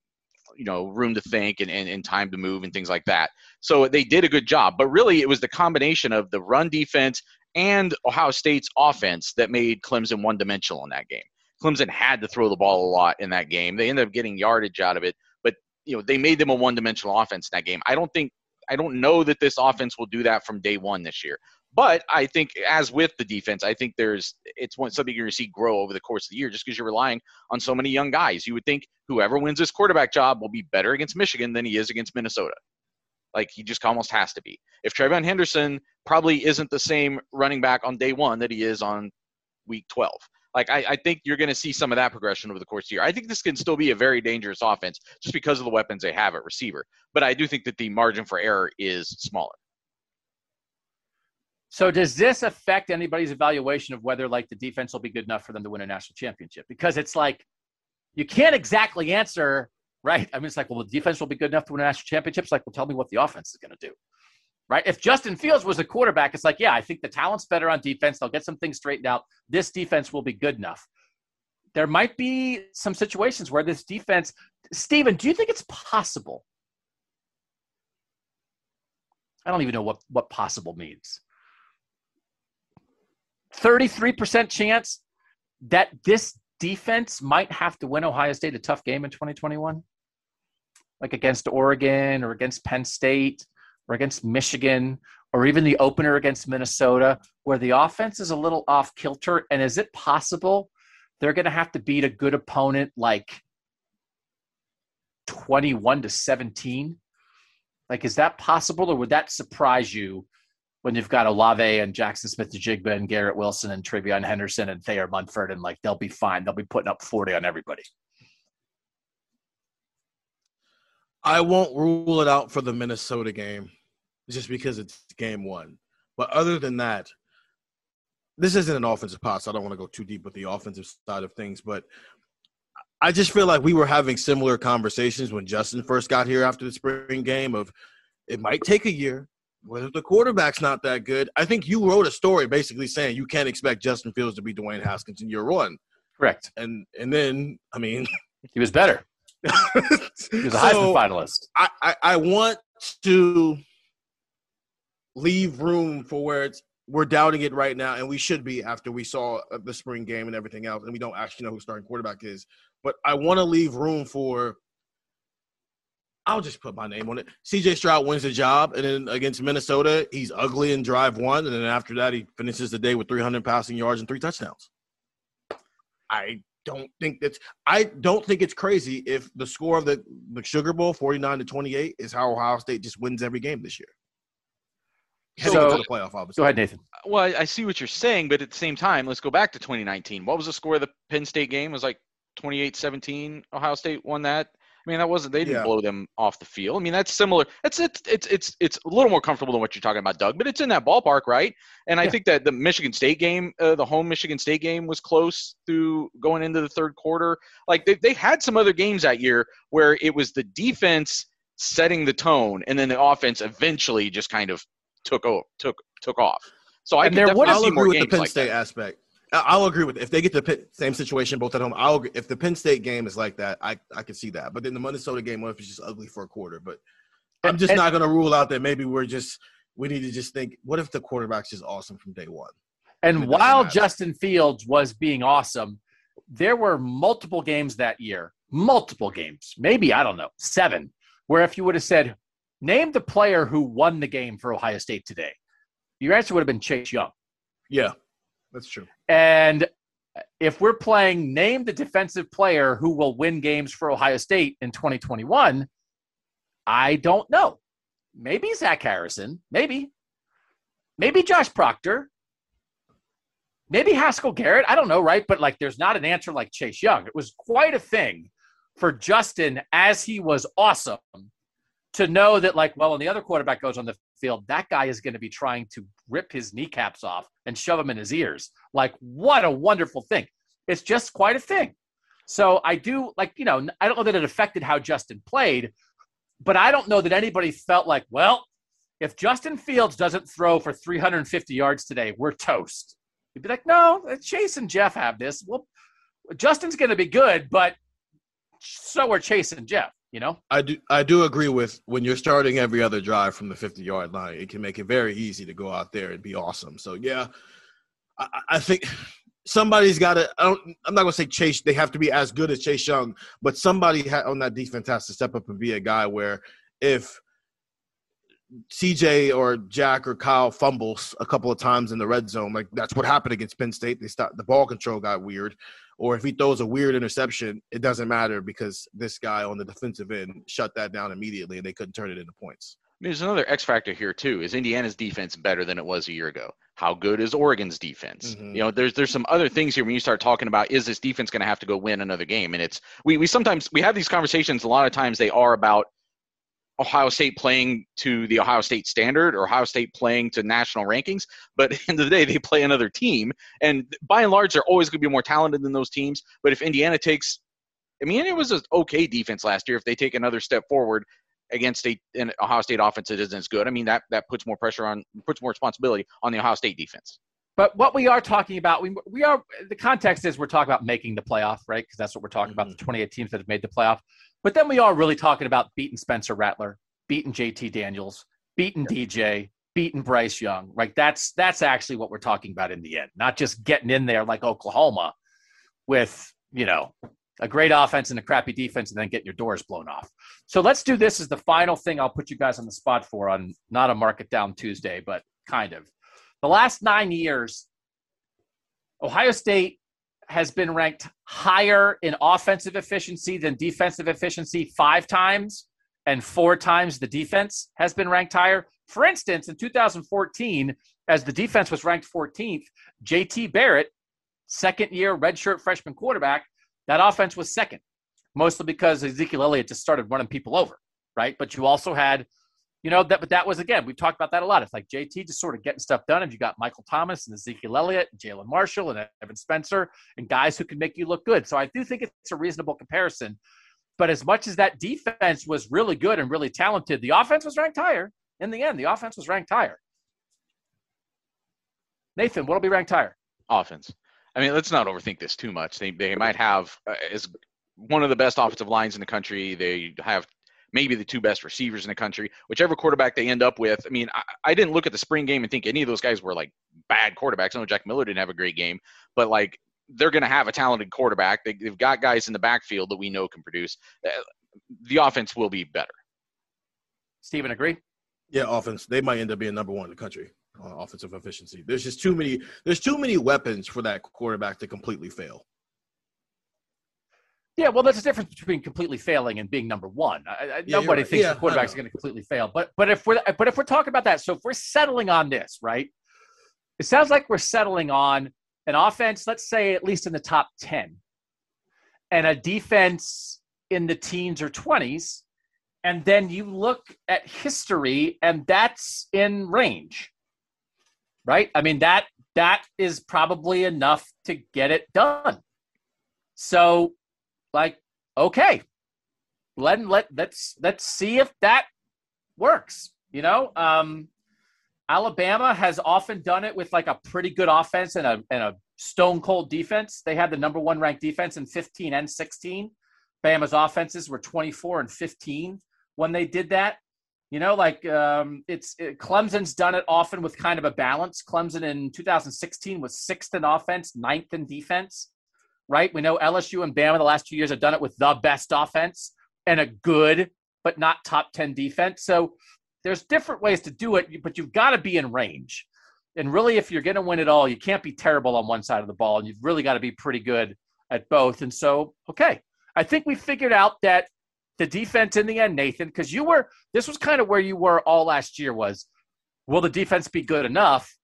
you know, room to think and, and, and time to move and things like that. So they did a good job. But really, it was the combination of the run defense and Ohio State's offense that made Clemson one dimensional in that game. Clemson had to throw the ball a lot in that game. They ended up getting yardage out of it, but you know they made them a one dimensional offense in that game. I don't think I don't know that this offense will do that from day one this year. But I think, as with the defense, I think there's it's one something you're going to see grow over the course of the year, just because you're relying on so many young guys. You would think whoever wins this quarterback job will be better against Michigan than he is against Minnesota. Like he just almost has to be. If TreVeyon Henderson probably isn't the same running back on day one that he is on week 12. Like I, I think you're going to see some of that progression over the course of the year. I think this can still be a very dangerous offense just because of the weapons they have at receiver. But I do think that the margin for error is smaller.
So does this affect anybody's evaluation of whether like the defense will be good enough for them to win a national championship? Because it's like you can't exactly answer, right? I mean, it's like, well, the defense will be good enough to win a national championship. It's like, well, tell me what the offense is going to do right? If Justin Fields was a quarterback, it's like, yeah, I think the talent's better on defense. They'll get some things straightened out. This defense will be good enough. There might be some situations where this defense, Stephen, do you think it's possible? I don't even know what, what possible means. 33% chance that this defense might have to win Ohio State a tough game in 2021? Like against Oregon or against Penn State or against Michigan or even the opener against Minnesota where the offense is a little off kilter? And is it possible they're going to have to beat a good opponent like 21 to 17? Like, is that possible or would that surprise you when you've got Olave and Jackson Smith-Njigba and Garrett Wilson and TreVeyon Henderson and Thayer Munford and like they'll be fine. They'll be putting up 40 on everybody.
I won't rule it out for the Minnesota game just because it's game one. But other than that, this isn't an offensive pot, so I don't want to go too deep with the offensive side of things. But I just feel like we were having similar conversations when Justin first got here after the spring game of it might take a year. Whether the quarterback's not that good, I think you wrote a story basically saying you can't expect Justin Fields to be Dwayne Haskins in year one.
Correct.
And and then I mean
he was better. He was a Heisman finalist.
I, I, I want to leave room for where it's we're doubting it right now, and we should be after we saw uh, the spring game and everything else, and we don't actually know who starting quarterback is. But I want to leave room for. I'll just put my name on it. CJ Stroud wins the job, and then against Minnesota, he's ugly in drive one, and then after that, he finishes the day with 300 passing yards and three touchdowns. I don't think that's I don't think it's crazy if the score of the, the Sugar Bowl 49 to 28 is how Ohio State just wins every game this year.
So, to the playoff, obviously. Go ahead, Nathan.
Well, I see what you're saying, but at the same time, let's go back to 2019. What was the score of the Penn State game? It was like 28-17. Ohio State won that. I mean, that wasn't they didn't yeah. blow them off the field. I mean, that's similar. It's it's it's it's it's a little more comfortable than what you're talking about, Doug. But it's in that ballpark, right? And I think that the Michigan State game, uh, the home Michigan State game, was close through going into the third quarter. Like they they had some other games that year where it was the defense setting the tone, and then the offense eventually just kind of took over, took took off. So I and there would
I'll agree with
the
Penn
like
State
that.
aspect. I'll agree with if they get the same situation both at home. I'll agree. if the Penn State game is like that, I I can see that. But then the Minnesota game, what if it's just ugly for a quarter? But I'm just and, not going to rule out that maybe we're just we need to just think, what if the quarterback's just awesome from day one?
And while Justin Fields was being awesome, there were multiple games that year, multiple games, maybe I don't know, seven, where if you would have said, name the player who won the game for Ohio State today, your answer would have been Chase Young.
Yeah. That's true.
And if we're playing name the defensive player who will win games for Ohio State in 2021, I don't know. Maybe Zach Harrison, maybe. Maybe Josh Proctor. Maybe Haskell Garrett. I don't know, right? But like there's not an answer like Chase Young. It was quite a thing for Justin as he was awesome to know that like well when the other quarterback goes on the field that guy is going to be trying to rip his kneecaps off and shove them in his ears. Like, what a wonderful thing. It's just quite a thing. So I do like, you know, I don't know that it affected how Justin played, but I don't know that anybody felt like, well, if Justin Fields doesn't throw for 350 yards today, we're toast. You'd be like, no, uh, Chase and Jeff have this. Well, Justin's going to be good, but so are Chase and Jeff. You know,
I do I do agree with when you're starting every other drive from the 50 yard line, it can make it very easy to go out there and be awesome. So yeah, I, I think somebody's got to. I don't. I'm not going to say Chase. They have to be as good as Chase Young, but somebody on that defense has to step up and be a guy where if CJ or Jack or Kyle fumbles a couple of times in the red zone, like that's what happened against Penn State. They stopped the ball control got weird, or if he throws a weird interception, it doesn't matter because this guy on the defensive end shut that down immediately and they couldn't turn it into points.
There's another X factor here too. Is Indiana's defense better than it was a year ago? How good is Oregon's defense? Mm-hmm. You know, there's there's some other things here when you start talking about is this defense going to have to go win another game? And it's we we sometimes we have these conversations. A lot of times they are about Ohio State playing to the Ohio State standard or Ohio State playing to national rankings. But at the end of the day, they play another team. And by and large, they're always going to be more talented than those teams. But if Indiana takes, I mean, it was an okay defense last year. If they take another step forward against a, an Ohio State offense that isn't as good, I mean, that, that puts more pressure on, puts more responsibility on the Ohio State defense.
But what we are talking about, we, we are the context is we're talking about making the playoff, right? Because that's what we're talking mm-hmm. about the 28 teams that have made the playoff. But then we are really talking about beating Spencer Rattler, beating JT Daniels, beating DJ, beating Bryce Young. Right? That's that's actually what we're talking about in the end, not just getting in there like Oklahoma with you know a great offense and a crappy defense, and then getting your doors blown off. So let's do this as the final thing. I'll put you guys on the spot for on not a market down Tuesday, but kind of the last nine years. Ohio State has been ranked higher in offensive efficiency than defensive efficiency five times, and four times the defense has been ranked higher. For instance, in 2014, as the defense was ranked 14th, JT Barrett, second year redshirt freshman quarterback, that offense was second, mostly because Ezekiel Elliott just started running people over, right? But you also had you know that but that was again we've talked about that a lot. It's like jt just sort of getting stuff done. And you got michael thomas and ezekiel elliott and jalin marshall and evan spencer and guys who can make you look good. So i do think it's a reasonable comparison. But as much as that defense was really good and really talented the offense was ranked higher. In the end the offense was ranked higher. Nathan what'll be ranked higher?
Offense. I mean let's not overthink this too much. They, they might have uh, as one of the best offensive lines in the country. They have maybe the two best receivers in the country. Whichever quarterback they end up with, I mean, I, I didn't look at the spring game and think any of those guys were like bad quarterbacks. I know Jack Miller didn't have a great game, but like they're going to have a talented quarterback. They, have got guys in the backfield that we know can produce. Uh, the offense will be better.
Stephen, agree?
Yeah, offense. They might end up being number one in the country on offensive efficiency. There's just too many. There's too many weapons for that quarterback to completely fail.
Yeah, well, there's a difference between completely failing and being number one. I, yeah, nobody right. thinks yeah, the quarterback's going to completely fail, but but if we're but if we're talking about that, so if we're settling on this, right? It sounds like we're settling on an offense, let's say at least in the top ten, and a defense in the teens or twenties, and then you look at history, and that's in range, right? I mean that that is probably enough to get it done. So like, okay, let let let's let's see if that works. You know, um, Alabama has often done it with like a pretty good offense and a and a stone cold defense. They had the number one ranked defense in 15 and 16. Bama's offenses were 24 and 15 when they did that. You know, like um, it's it, Clemson's done it often with kind of a balance. Clemson in 2016 was sixth in offense, ninth in defense right? We know LSU and Bama the last two years have done it with the best offense and a good but not top 10 defense. So there's different ways to do it, but you've got to be in range. And really, if you're going to win it all, you can't be terrible on one side of the ball, and you've really got to be pretty good at both. And so, okay, I think we figured out that the defense in the end, Nathan, because you were this was kind of where you were all last year was, will the defense be good enough?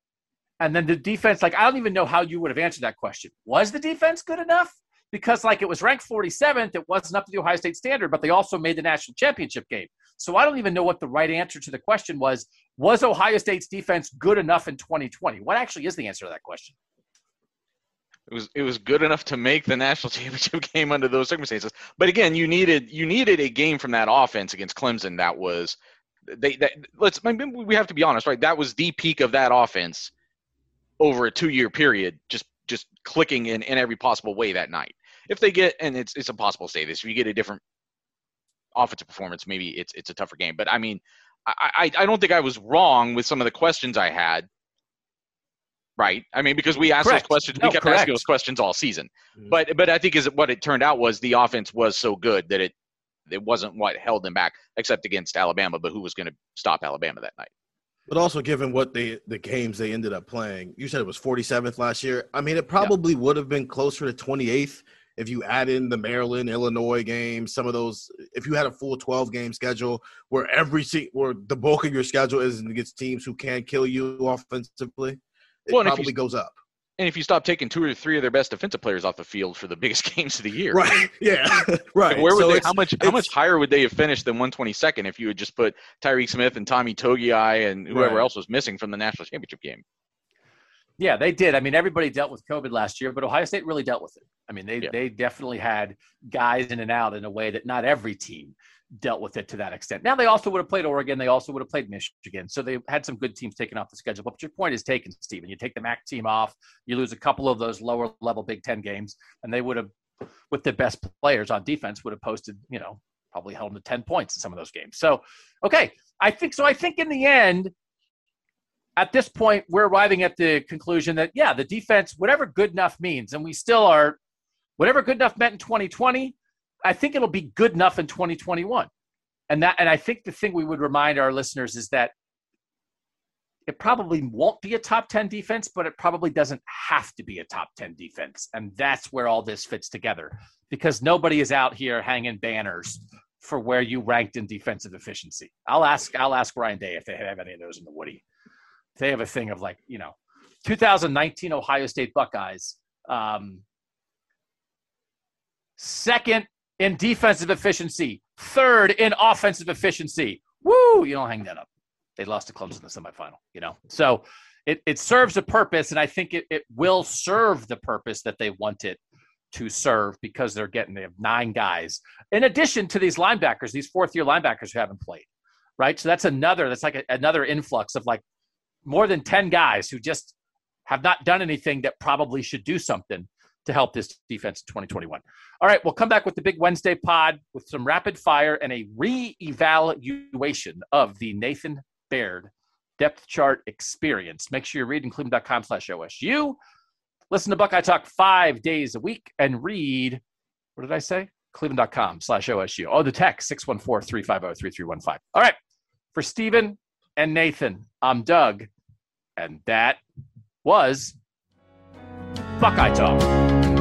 And then the defense, like, I don't even know how you would have answered that question. Was the defense good enough? Because, like, it was ranked 47th. It wasn't up to the Ohio State standard, but they also made the national championship game. So I don't even know what the right answer to the question was. Was Ohio State's defense good enough in 2020? What actually is the answer to that question?
It was it was good enough to make the national championship game under those circumstances. But again, you needed you needed a game from that offense against Clemson that was they that let's we have to be honest, right? That was the peak of that offense over a two year period, just just clicking in in every possible way that night. If they get and it's it's impossible to say this, if you get a different offensive performance, maybe it's it's a tougher game. But I mean, I I, I don't think I was wrong with some of the questions I had right? I mean, because we asked correct. those questions, no, we kept correct. asking those questions all season. Mm-hmm. But but I think is what it turned out was the offense was so good that it it wasn't what held them back, except against Alabama. But who was going to stop Alabama that night?
But also, given what they the games they ended up playing, you said it was 47th last year. I mean, it probably yeah. would have been closer to 28th if you add in the Maryland, Illinois games, some of those. If you had a full 12 game schedule where every where the bulk of your schedule is against teams who can kill you offensively, it well, probably you, goes up.
And if you stop taking two or three of their best defensive players off the field for the biggest games of the year,
right? Yeah, right.
Where would so they? How much? How much higher would they have finished than 122nd if you had just put Tyreke Smith and Tommy Togiai and whoever right. else was missing from the national championship game?
Yeah, they did. I mean, everybody dealt with COVID last year, but Ohio State really dealt with it. I mean, they yeah. they definitely had guys in and out in a way that not every team dealt with it to that extent. Now they also would have played Oregon. They also would have played Michigan. So they had some good teams taken off the schedule. But your point is taken, Stephen. You take the MAC team off, you lose a couple of those lower level Big Ten games, and they would have, with the best players on defense, would have posted, you know, probably held them to 10 points in some of those games. So, okay. I think so. I think in the end, at this point, we're arriving at the conclusion that, yeah, the defense, whatever good enough means, and we still are, whatever good enough meant in 2020, I think it'll be good enough in 2021. And that and I think the thing we would remind our listeners is that it probably won't be a top 10 defense, but it probably doesn't have to be a top 10 defense. And that's where all this fits together because nobody is out here hanging banners for where you ranked in defensive efficiency. I'll ask I'll ask Ryan Day if they have any of those in the Woody. If they have a thing of like, you know, 2019 Ohio State Buckeyes, um, second in defensive efficiency, third in offensive efficiency. Woo! You don't hang that up. They lost to Clemson in the semifinal, you know? So it, it serves a purpose, and I think it, it will serve the purpose that they want it to serve because they're getting they have nine guys in addition to these linebackers, these fourth year linebackers who haven't played, right? So that's another that's like a, another influx of like more than ten guys who just have not done anything that probably should do something to help this defense in 2021. All right, we'll come back with the big Wednesday pod with some rapid fire and a re-evaluation of the Nathan Baird depth chart experience. Make sure you're reading cleveland.com slash OSU. Listen to Buckeye Talk five days a week and read, what did I say? Cleveland.com slash OSU. Oh, the text 614-350-3315. All right, for Stephen and Nathan, I'm Doug, and that was Buckeye Talk.